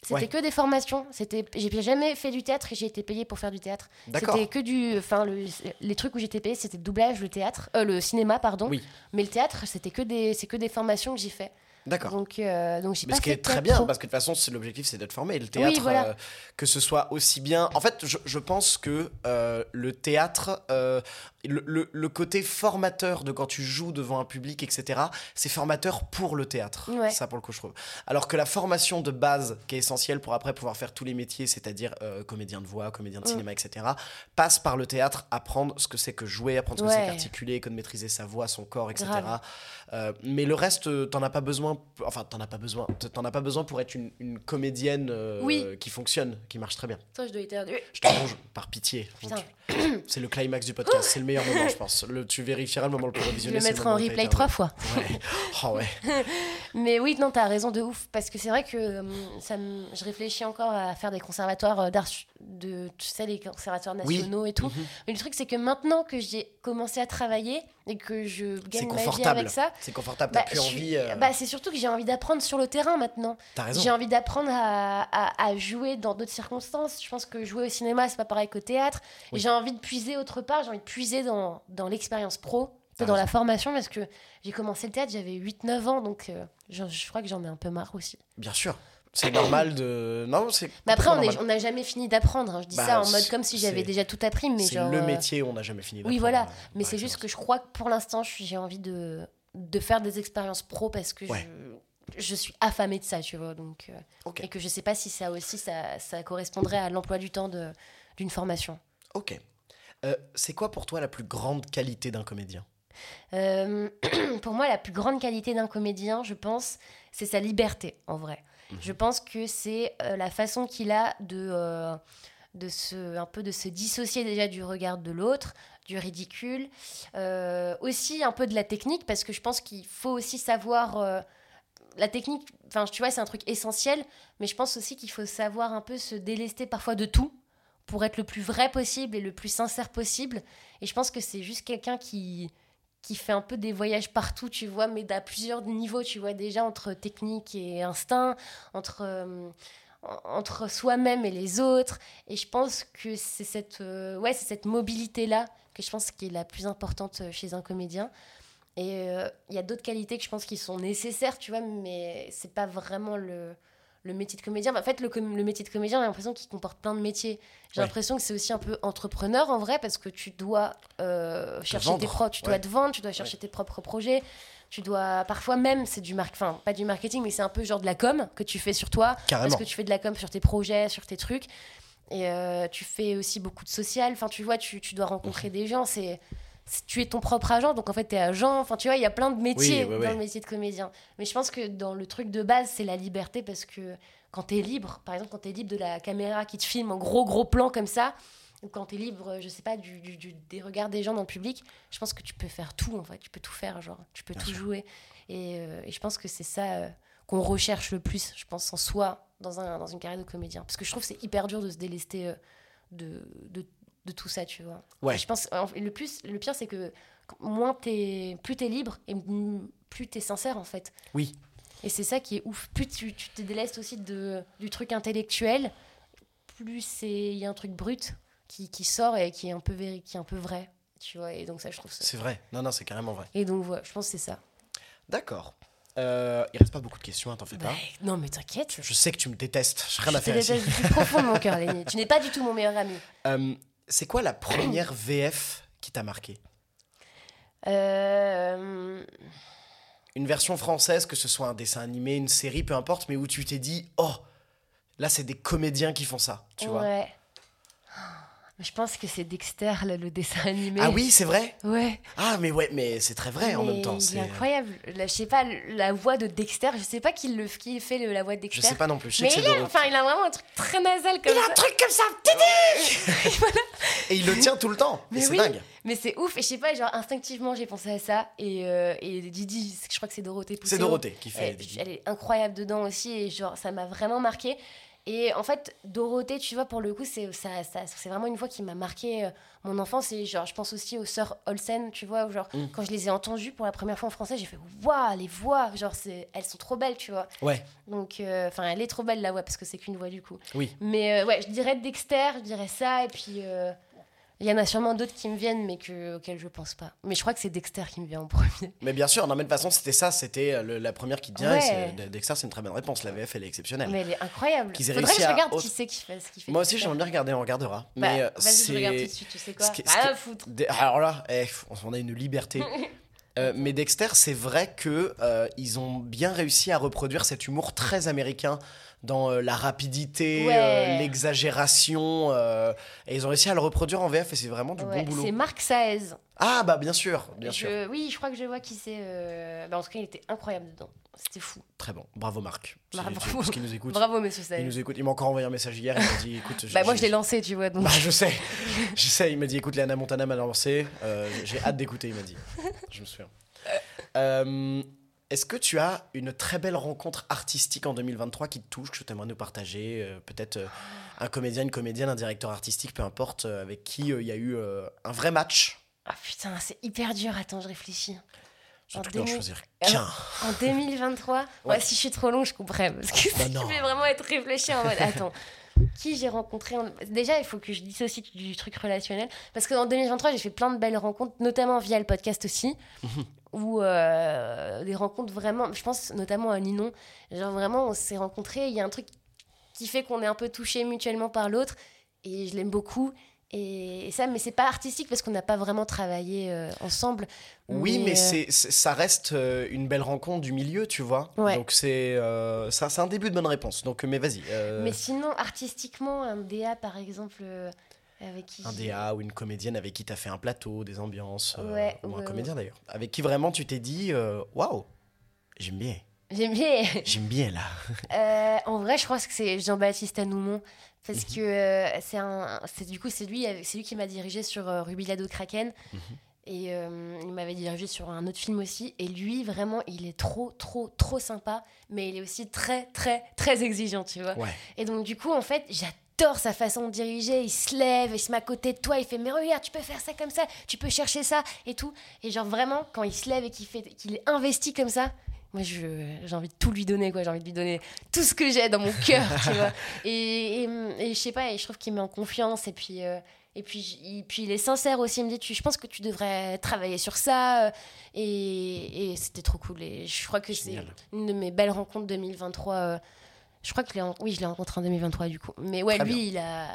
C'était Ouais. que des formations. C'était, j'ai jamais fait du théâtre et j'ai été payée pour faire du théâtre. C'était que du, enfin, le- les trucs où j'étais payée, c'était le doublage, le théâtre, euh, le cinéma, pardon. Oui. Mais le théâtre, c'était que des, c'est que des formations que j'ai fait. D'accord. Donc, euh, donc j'ai pas ce qui est très bien, parce que de toute façon, c'est l'objectif, c'est d'être formé. Et le théâtre, voilà. euh, que ce soit aussi bien. En fait, je, je pense que euh, le théâtre, euh, le, le- le côté formateur de quand tu joues devant un public, etc., c'est formateur pour le théâtre. Ouais. Ça, pour le coup, je trouve. Alors que la formation de base, qui est essentielle pour après pouvoir faire tous les métiers, c'est-à-dire comédien de voix, comédien de Mm. cinéma, etc., passe par le théâtre, apprendre ce que c'est que jouer, apprendre ce que c'est qu'articuler, que de maîtriser sa voix, son corps, etc. Mais le reste, t'en as pas besoin. Enfin, t'en as pas besoin. T'en as pas besoin pour être une, une comédienne euh, Oui. qui fonctionne, qui marche très bien. Toi, je dois éternuer. Je te ronge par pitié. C'est le climax du podcast. C'est le meilleur moment, je pense. Le, tu vérifieras le moment le plus Je vais c'est mettre le en replay trois fois. Ouais. Oh ouais. Mais oui, non, t'as raison de ouf. Parce que c'est vrai que euh, ça me- je réfléchis encore à faire des conservatoires euh, d'art, de, tu sais, les conservatoires Oui. nationaux et tout. Mhm. Mais le truc, c'est que maintenant que j'ai commencé à travailler et que je gagne ma vie avec ça, C'est confortable. T'as bah, plus envie. suis- euh, bah, c'est surtout que j'ai envie d'apprendre sur le terrain maintenant. T'as raison. J'ai envie d'apprendre à, à- à jouer dans d'autres circonstances. Je pense que jouer au cinéma, c'est pas pareil qu'au théâtre. Et Oui. j'ai envie de puiser autre part. J'ai envie de puiser dans, dans l'expérience pro, Dans la formation, parce que j'ai commencé le théâtre, j'avais 8-9 ans, donc euh, je, je crois que j'en ai un peu marre aussi. Bien sûr. C'est normal de. Non, c'est. Mais après, on n'a jamais fini d'apprendre. hein. Je dis Bah, ça en mode comme si j'avais déjà tout appris, mais C'est genre. le euh, métier où on n'a jamais fini. Oui, d'apprendre, voilà. euh, Mais c'est juste que je crois que pour l'instant, j'ai envie de, de faire des expériences pro parce que Ouais. je, je suis affamée de ça, tu vois. Donc, euh. Et que je sais pas si ça aussi, ça, ça correspondrait à l'emploi du temps d'une formation. Ok. Euh, c'est quoi pour toi la plus grande qualité d'un comédien? Euh, pour moi, la plus grande qualité d'un comédien, je pense, c'est sa liberté, en vrai. Mhm. Je pense que c'est euh, la façon qu'il a de, euh, de se, un peu de se dissocier déjà du regard de l'autre, du ridicule, aussi un peu de la technique, parce que je pense qu'il faut aussi savoir... la technique, enfin, tu vois, c'est un truc essentiel, mais je pense aussi qu'il faut savoir un peu se délester parfois de tout pour être le plus vrai possible et le plus sincère possible. Et je pense que c'est juste quelqu'un qui, qui fait un peu des voyages partout, tu vois, mais à plusieurs niveaux, tu vois, déjà entre technique et instinct, entre, euh, en- entre soi-même et les autres. Et je pense que c'est cette, euh, ouais, cette mobilité-là que je pense qui est la plus importante chez un comédien. Et euh, il y a d'autres qualités que je pense qui sont nécessaires, tu vois, mais c'est pas vraiment le, le métier de comédien. En fait, le, métier de comédien, j'ai l'impression qu'il comporte plein de métiers. J'ai Ouais. l'impression que c'est aussi un peu entrepreneur en vrai, parce que tu dois euh, chercher vendre. tes propres, tu dois te vendre, tu dois chercher tes propres projets. Tu dois parfois même, c'est du marque, enfin pas du marketing, mais c'est un peu genre de la com que tu fais sur toi, Carrément. parce que tu fais de la com sur tes projets, sur tes trucs, et euh, tu fais aussi beaucoup de social. Enfin, tu vois, tu, tu dois rencontrer des gens. C'est- tu es ton propre agent, donc en fait, tu es agent. Enfin, tu vois, il y a plein de métiers Oui, dans le métier de comédien. Mais je pense que dans le truc de base, c'est la liberté parce que quand tu es libre, par exemple, quand tu es libre de la caméra qui te filme en gros, gros plan comme ça, ou quand tu es libre, je sais pas, du, du- du- des regards des gens dans le public, je pense que tu peux faire tout en fait. Tu peux tout faire, genre, tu peux Bien tout sûr. jouer. Et, euh, et je pense que c'est ça euh, qu'on recherche le plus, je pense, en soi, dans, un, dans une carrière de comédien. Parce que je trouve que c'est hyper dur de se délester euh, de, de, de tout ça, tu vois. Ouais. Je pense, en- le, plus, le pire, c'est que moins t'es, plus t'es libre et plus t'es sincère, en fait. Oui. Et c'est ça qui est ouf. Plus tu, tu te délestes aussi de, du truc intellectuel, plus c'est- il y a un truc brut qui, qui sort et qui est un peu véri- qui est un peu vrai, tu vois. Et donc ça, je trouve ça. C'est vrai. Non, non, c'est carrément vrai. Et donc voilà, je pense que c'est ça. D'accord. Euh, il reste pas beaucoup de questions, hein, t'en fais Bah, pas. non, mais t'inquiète. Je sais que tu me détestes. J'ai rien Je à faire ici. déteste du plus profond de mon cœur, Lénie. Tu n'es pas du tout mon meilleur ami. Euh, c'est quoi la première VF qui t'a marqué? Euh, Une version française, que ce soit un dessin animé, une série, peu importe, mais où tu t'es dit, oh, là c'est des comédiens qui font ça, tu vois? Je pense que c'est Dexter, le, le dessin animé. Ah oui, c'est vrai Ouais. Ah, mais ouais, mais c'est très vrai en même temps. C'est- est incroyable. Je sais pas, la voix de Dexter, je sais pas qui, le, qui fait le- la voix de Dexter. sais pas non plus, je sais Mais que il, a, enfin, il a vraiment un truc très nasal comme Il a ça. un truc comme ça, Didi Et il le tient tout le temps. Mais c'est oui, dingue. mais c'est ouf. Et je sais pas, genre instinctivement, j'ai pensé à ça. Et, euh, et Didi, je crois que c'est Dorothée Pousseau. C'est Dorothée qui fait Elle, Didi. elle est incroyable dedans aussi. Et genre, ça m'a vraiment marqué. Et en fait, Dorothée, tu vois, pour le coup, c'est ça, ça- c'est vraiment une voix qui m'a marqué euh, mon enfance. Et genre, je pense aussi aux sœurs Olsen, tu vois, où genre, Mm. quand je les ai entendues pour la première fois en français, j'ai fait waouh, les voix, genre, elles sont trop belles, tu vois. Ouais. Donc, euh, enfin, elle est trop belle la voix parce que c'est qu'une voix du coup. Oui. Mais euh, ouais, je dirais Dexter, je dirais ça. Et puis, euh, il y en a sûrement d'autres qui me viennent, mais que, auxquels je pense pas. Mais je crois que c'est Dexter qui me vient en premier. Mais bien sûr, non, mais de toute façon, c'était ça, c'était euh, la première qui te vient. Ouais. c'est- Dexter, c'est une très bonne réponse. La VF, elle est exceptionnelle. Mais elle est incroyable. Qu'ils Faudrait que je regarde qui c'est qui fait ce qui fait. Moi aussi, j'aimerais bien regarder, on regardera. Bah, mais euh, vas-y, je regarde tout de suite, tu sais quoi à foutre. Alors là, eh, on a une liberté. Euh, mais Dexter, c'est vrai que euh, ils ont bien réussi à reproduire cet humour très américain dans euh, la rapidité, Ouais. euh, l'exagération, euh, et ils ont réussi à le reproduire en VF et c'est vraiment du Ouais, bon boulot. c'est Marc Saez. Ah bah bien sûr, bien Je- sûr. Oui, je crois que je vois qui c'est. bah, en tout cas, il était incroyable dedans. C'était fou. Très bon, bravo Marc. Bravo. Parce qu'il nous écoute. Bravo, monsieur Saez. Il nous écoute. Il m'a encore envoyé un message hier. Il m'a dit, écoute, Bah, moi, je l'ai lancé, tu vois. Donc... Bah, je sais, je sais. Il m'a dit, écoute, Léana Montana m'a lancé. euh, J'ai hâte d'écouter, il m'a dit. Je me souviens. Euh, Est-ce que tu as une très belle rencontre artistique en 2023 qui te touche, que tu aimerais nous partager euh, Peut-être euh, un comédien, une comédienne, un directeur artistique, peu importe, euh, avec qui il y a eu un vrai match? Ah putain, c'est hyper dur. Attends, je réfléchis. Surtout En que d'en 2000 choisir qu'un. En 2023 Ouais. ouais. si je suis trop long, je couperai. Parce que Bah je non. vais vraiment être réfléchi en mode. Attends, qui j'ai rencontré en- Déjà, il faut que je dissocie du truc relationnel. Parce qu'en 2023, j'ai fait plein de belles rencontres, notamment via le podcast aussi. Ou euh, des rencontres vraiment. Je pense notamment à Ninon. Genre vraiment, on s'est rencontrés. Il y a un truc qui fait qu'on est un peu touchés mutuellement par l'autre. Et je l'aime beaucoup. Et, et ça, mais c'est pas artistique parce qu'on n'a pas vraiment travaillé euh, ensemble. Oui, mais euh, c'est, ça reste une belle rencontre du milieu, tu vois. Ouais. Donc c'est, ça, c'est un début de bonne réponse. Donc, mais vas-y. Mais sinon, artistiquement, un DA par exemple, avec qui. Un DA ou une comédienne avec qui t'as fait un plateau, des ambiances, euh, Ouais, ou un ouais, comédien d'ailleurs, avec qui vraiment tu t'es dit euh, waouh, j'aime bien, J'aime bien. j'aime bien là. Euh, en vrai, je crois que c'est Jean-Baptiste Anoumon. Parce Mhm. que euh, c'est un. Du coup, c'est lui, lui qui m'a dirigé sur euh, Rubilado Kraken. Mhm. Et euh, il m'avait dirigé sur un autre film aussi. Et lui, vraiment, il est trop, trop, trop sympa. Mais il est aussi très, très, très exigeant, tu vois. Ouais. Et donc, du coup, en fait, j'adore sa façon de diriger. Il se lève, il se met à côté de toi, il fait Mais regarde, tu peux faire ça comme ça, tu peux chercher ça et tout. Et genre, vraiment, quand il se lève et qu'il fait, qu'il est investi comme ça, moi, je- j'ai envie de tout lui donner, quoi. J'ai envie de lui donner tout ce que j'ai dans mon cœur, tu vois. Et, et, et je sais pas, et je trouve qu'il met en confiance. Et puis. euh, et puis, il, puis il est sincère aussi. Il me dit, tu, je pense que tu devrais travailler sur ça. euh, Et, et c'était trop cool. Et je crois que c'est une de mes belles rencontres 2023. euh, je crois que je l'ai, oui, je l'ai rencontré en 2023 du coup. Mais ouais, Très lui, il a,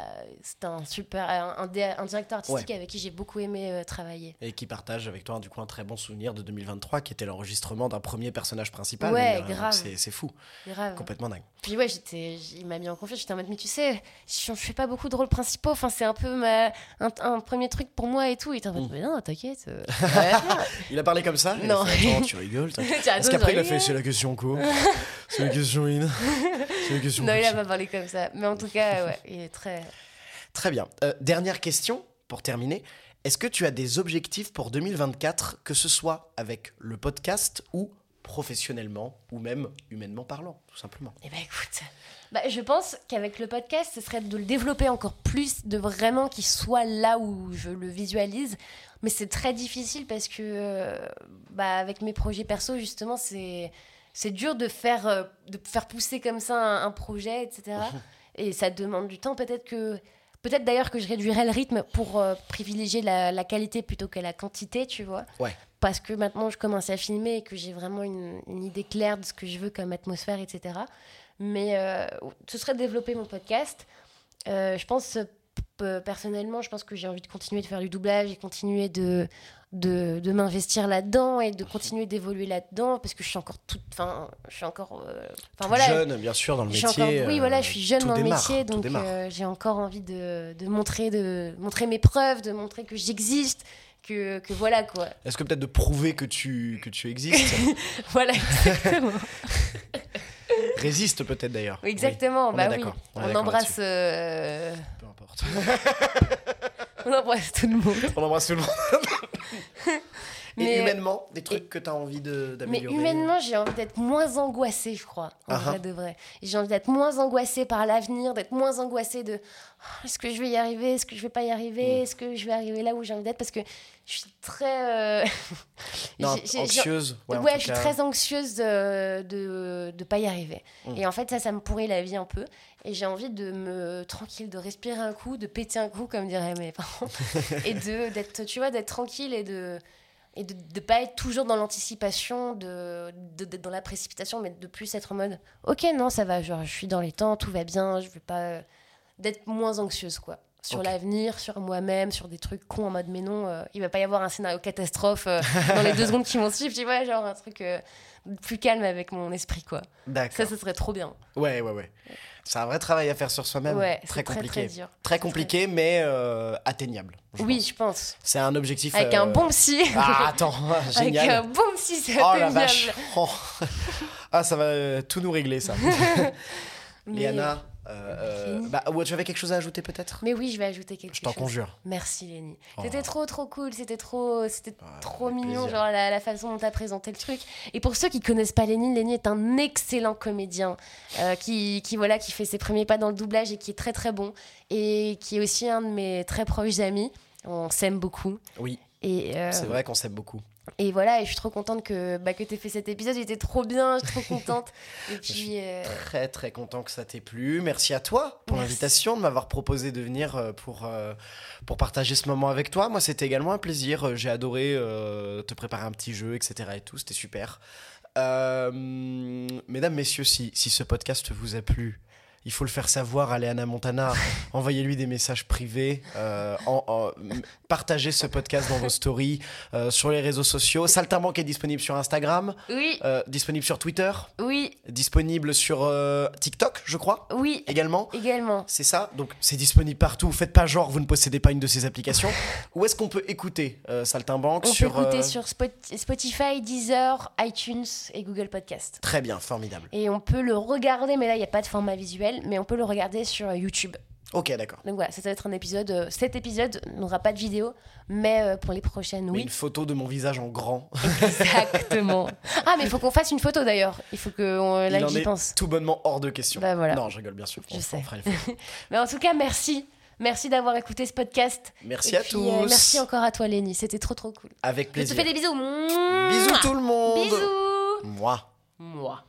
c'est un super, un, directeur artistique avec qui j'ai beaucoup aimé euh, travailler. Et qui partage avec toi du coup un très bon souvenir de 2023 qui était l'enregistrement d'un premier personnage principal. Ouais, Donc, grave. C'est, fou, Grave. complètement dingue. Puis ouais, j'étais, il m'a mis en confiance. J'étais en mode, mais tu sais, je, je fais pas beaucoup de rôles principaux. Enfin, c'est un peu ma, un, un premier truc pour moi et tout. Il était en mode, mais non, t'inquiète. euh. Il a parlé comme ça Non. fait, Attends, tu rigoles. Parce qu'après il a fait rigole. c'est la question quoi? C'est la question in. C'est la question. non, il a pas parlé comme ça. Mais en tout cas, ouais, il est très. Très bien. Euh, dernière question pour terminer. Est-ce que tu as des objectifs pour 2024, que ce soit avec le podcast ou professionnellement ou même humainement parlant, tout simplement? Eh ben écoute, bah, je pense qu'avec le podcast, ce serait de le développer encore plus, de vraiment qu'il soit là où je le visualise. Mais c'est très difficile parce que, euh, bah, avec mes projets perso, justement, c'est c'est dur de faire, euh, de faire pousser comme ça un, un projet, etc. Et ça demande du temps. Peut-être que. Peut-être d'ailleurs que je réduirais le rythme pour euh, privilégier la, la qualité plutôt que la quantité, tu vois Ouais. parce que maintenant je commence à filmer et que j'ai vraiment une, une idée claire de ce que je veux comme atmosphère, etc. Mais euh, ce serait de développer mon podcast. Euh, je pense, personnellement, je pense que j'ai envie de continuer de faire du doublage et continuer de, de, de m'investir là-dedans et de continuer d'évoluer là-dedans parce que je suis encore toute enfin je suis encore euh, voilà jeune, bien sûr, dans le métier. encore- oui euh, voilà je suis jeune dans le métier donc euh, j'ai encore envie de, de montrer de montrer mes preuves de montrer que j'existe que, que voilà quoi Est-ce que peut-être de prouver que tu, que tu existes voilà exactement Résiste peut-être d'ailleurs. Oui, exactement Oui, on bah oui on embrasse euh, Peu importe. on embrasse tout le monde On embrasse tout le monde. Et Mais- humainement, des trucs que tu as envie de- Mais d'améliorer humainement, j'ai envie d'être moins angoissée, je crois, en Ah vrai ah. de vrai. J'ai envie d'être moins angoissée par l'avenir, d'être moins angoissée de Oh, est-ce que je vais y arriver, est-ce que je vais pas y arriver, Mm. est-ce que je vais arriver là où j'ai envie d'être parce que je suis très euh, Non, anxieuse, ouais, Ouais, je suis très anxieuse de de, de pas y arriver. Mm. Et en fait, ça, ça me pourrit la vie un peu. Et j'ai envie de me tranquille, de respirer un coup, de péter un coup, comme diraient mes parents, et de d'être, tu vois, d'être tranquille et de et de ne pas être toujours dans l'anticipation, de, de- d'être dans la précipitation, mais de plus être en mode ok, non, ça va, genre, je suis dans les temps, tout va bien, je vais pas. d'être moins anxieuse, quoi. Sur l'avenir, sur moi-même, sur des trucs cons en mode mais non, euh, il va pas y avoir un scénario catastrophe euh, dans les deux secondes qui vont suivre, tu vois, genre un truc euh, plus calme avec mon esprit, quoi. D'accord. Ça, ce serait trop bien. Ouais, ouais, ouais. C'est un vrai travail à faire sur soi-même. Ouais, très compliqué. très dur. Très compliqué, mais euh, atteignable. je Oui, pense. je pense. C'est un objectif. Avec euh, un bon psy. Ah, attends, génial. Avec un bon psy, c'est Oh la atteignable. vache. Oh. Ah, ça va euh, tout nous régler, ça. Léana, euh, euh, bah, ouais, tu avais quelque chose à ajouter peut-être? Mais oui, je vais ajouter quelque Je chose. t'en conjure. Merci Lénie. Oh. C'était trop trop cool, c'était trop c'était trop mignon plaisir. genre la, la façon dont tu as présenté le truc. Et pour ceux qui connaissent pas Lénie, Lénie est un excellent comédien euh, qui, qui voilà qui fait ses premiers pas dans le doublage et qui est très très bon et qui est aussi un de mes très proches amis. On s'aime beaucoup. Oui. Et euh, C'est vrai qu'on s'aime beaucoup. Et voilà, et je suis trop contente que, bah, que tu aies fait cet épisode. J'étais trop bien, je suis trop contente. Et puis, euh, Très très content que ça t'ait plu. Merci à toi pour l'invitation, de m'avoir proposé de venir euh, pour, euh, pour partager ce moment avec toi. Moi, c'était également un plaisir. J'ai adoré euh, te préparer un petit jeu, etc. Et tout, c'était super. Euh, mesdames, messieurs, si, si ce podcast vous a plu, il faut le faire savoir à Léana Montana. Envoyez-lui des messages privés. euh, en- en- m- partagez ce podcast dans vos stories, euh, sur les réseaux sociaux. Saltimbanque est disponible sur Instagram. Oui. Euh, disponible sur Twitter. Oui. Disponible sur TikTok, je crois. Oui. Également. Également. C'est ça. Donc c'est disponible partout. Faites pas genre vous ne possédez pas une de ces applications. Où est-ce qu'on peut écouter Saltimbanque On sur peut écouter sur Spot- Spotify, Deezer, iTunes et Google Podcast. Très bien, formidable. Et on peut le regarder, mais là, il n'y a pas de format visuel, mais on peut le regarder sur euh, YouTube. Ok, d'accord. Donc voilà, ça va être un épisode. euh, cet épisode n'aura pas de vidéo, mais euh, pour les prochaines, Mais oui. une photo de mon visage en grand. Exactement. Ah, mais il faut qu'on fasse une photo d'ailleurs. Il faut que on- là j'y pense. tout bonnement hors de question. Bah voilà. Non, je rigole bien sûr. Je sais. mais en tout cas, merci. Merci d'avoir écouté ce podcast. Merci Et à puis, tous. euh, merci encore à toi, Lénie. C'était trop trop cool. Avec Je te plaisir. fais des bisous. Bisous tout le monde. Bisous. Moi. Moi.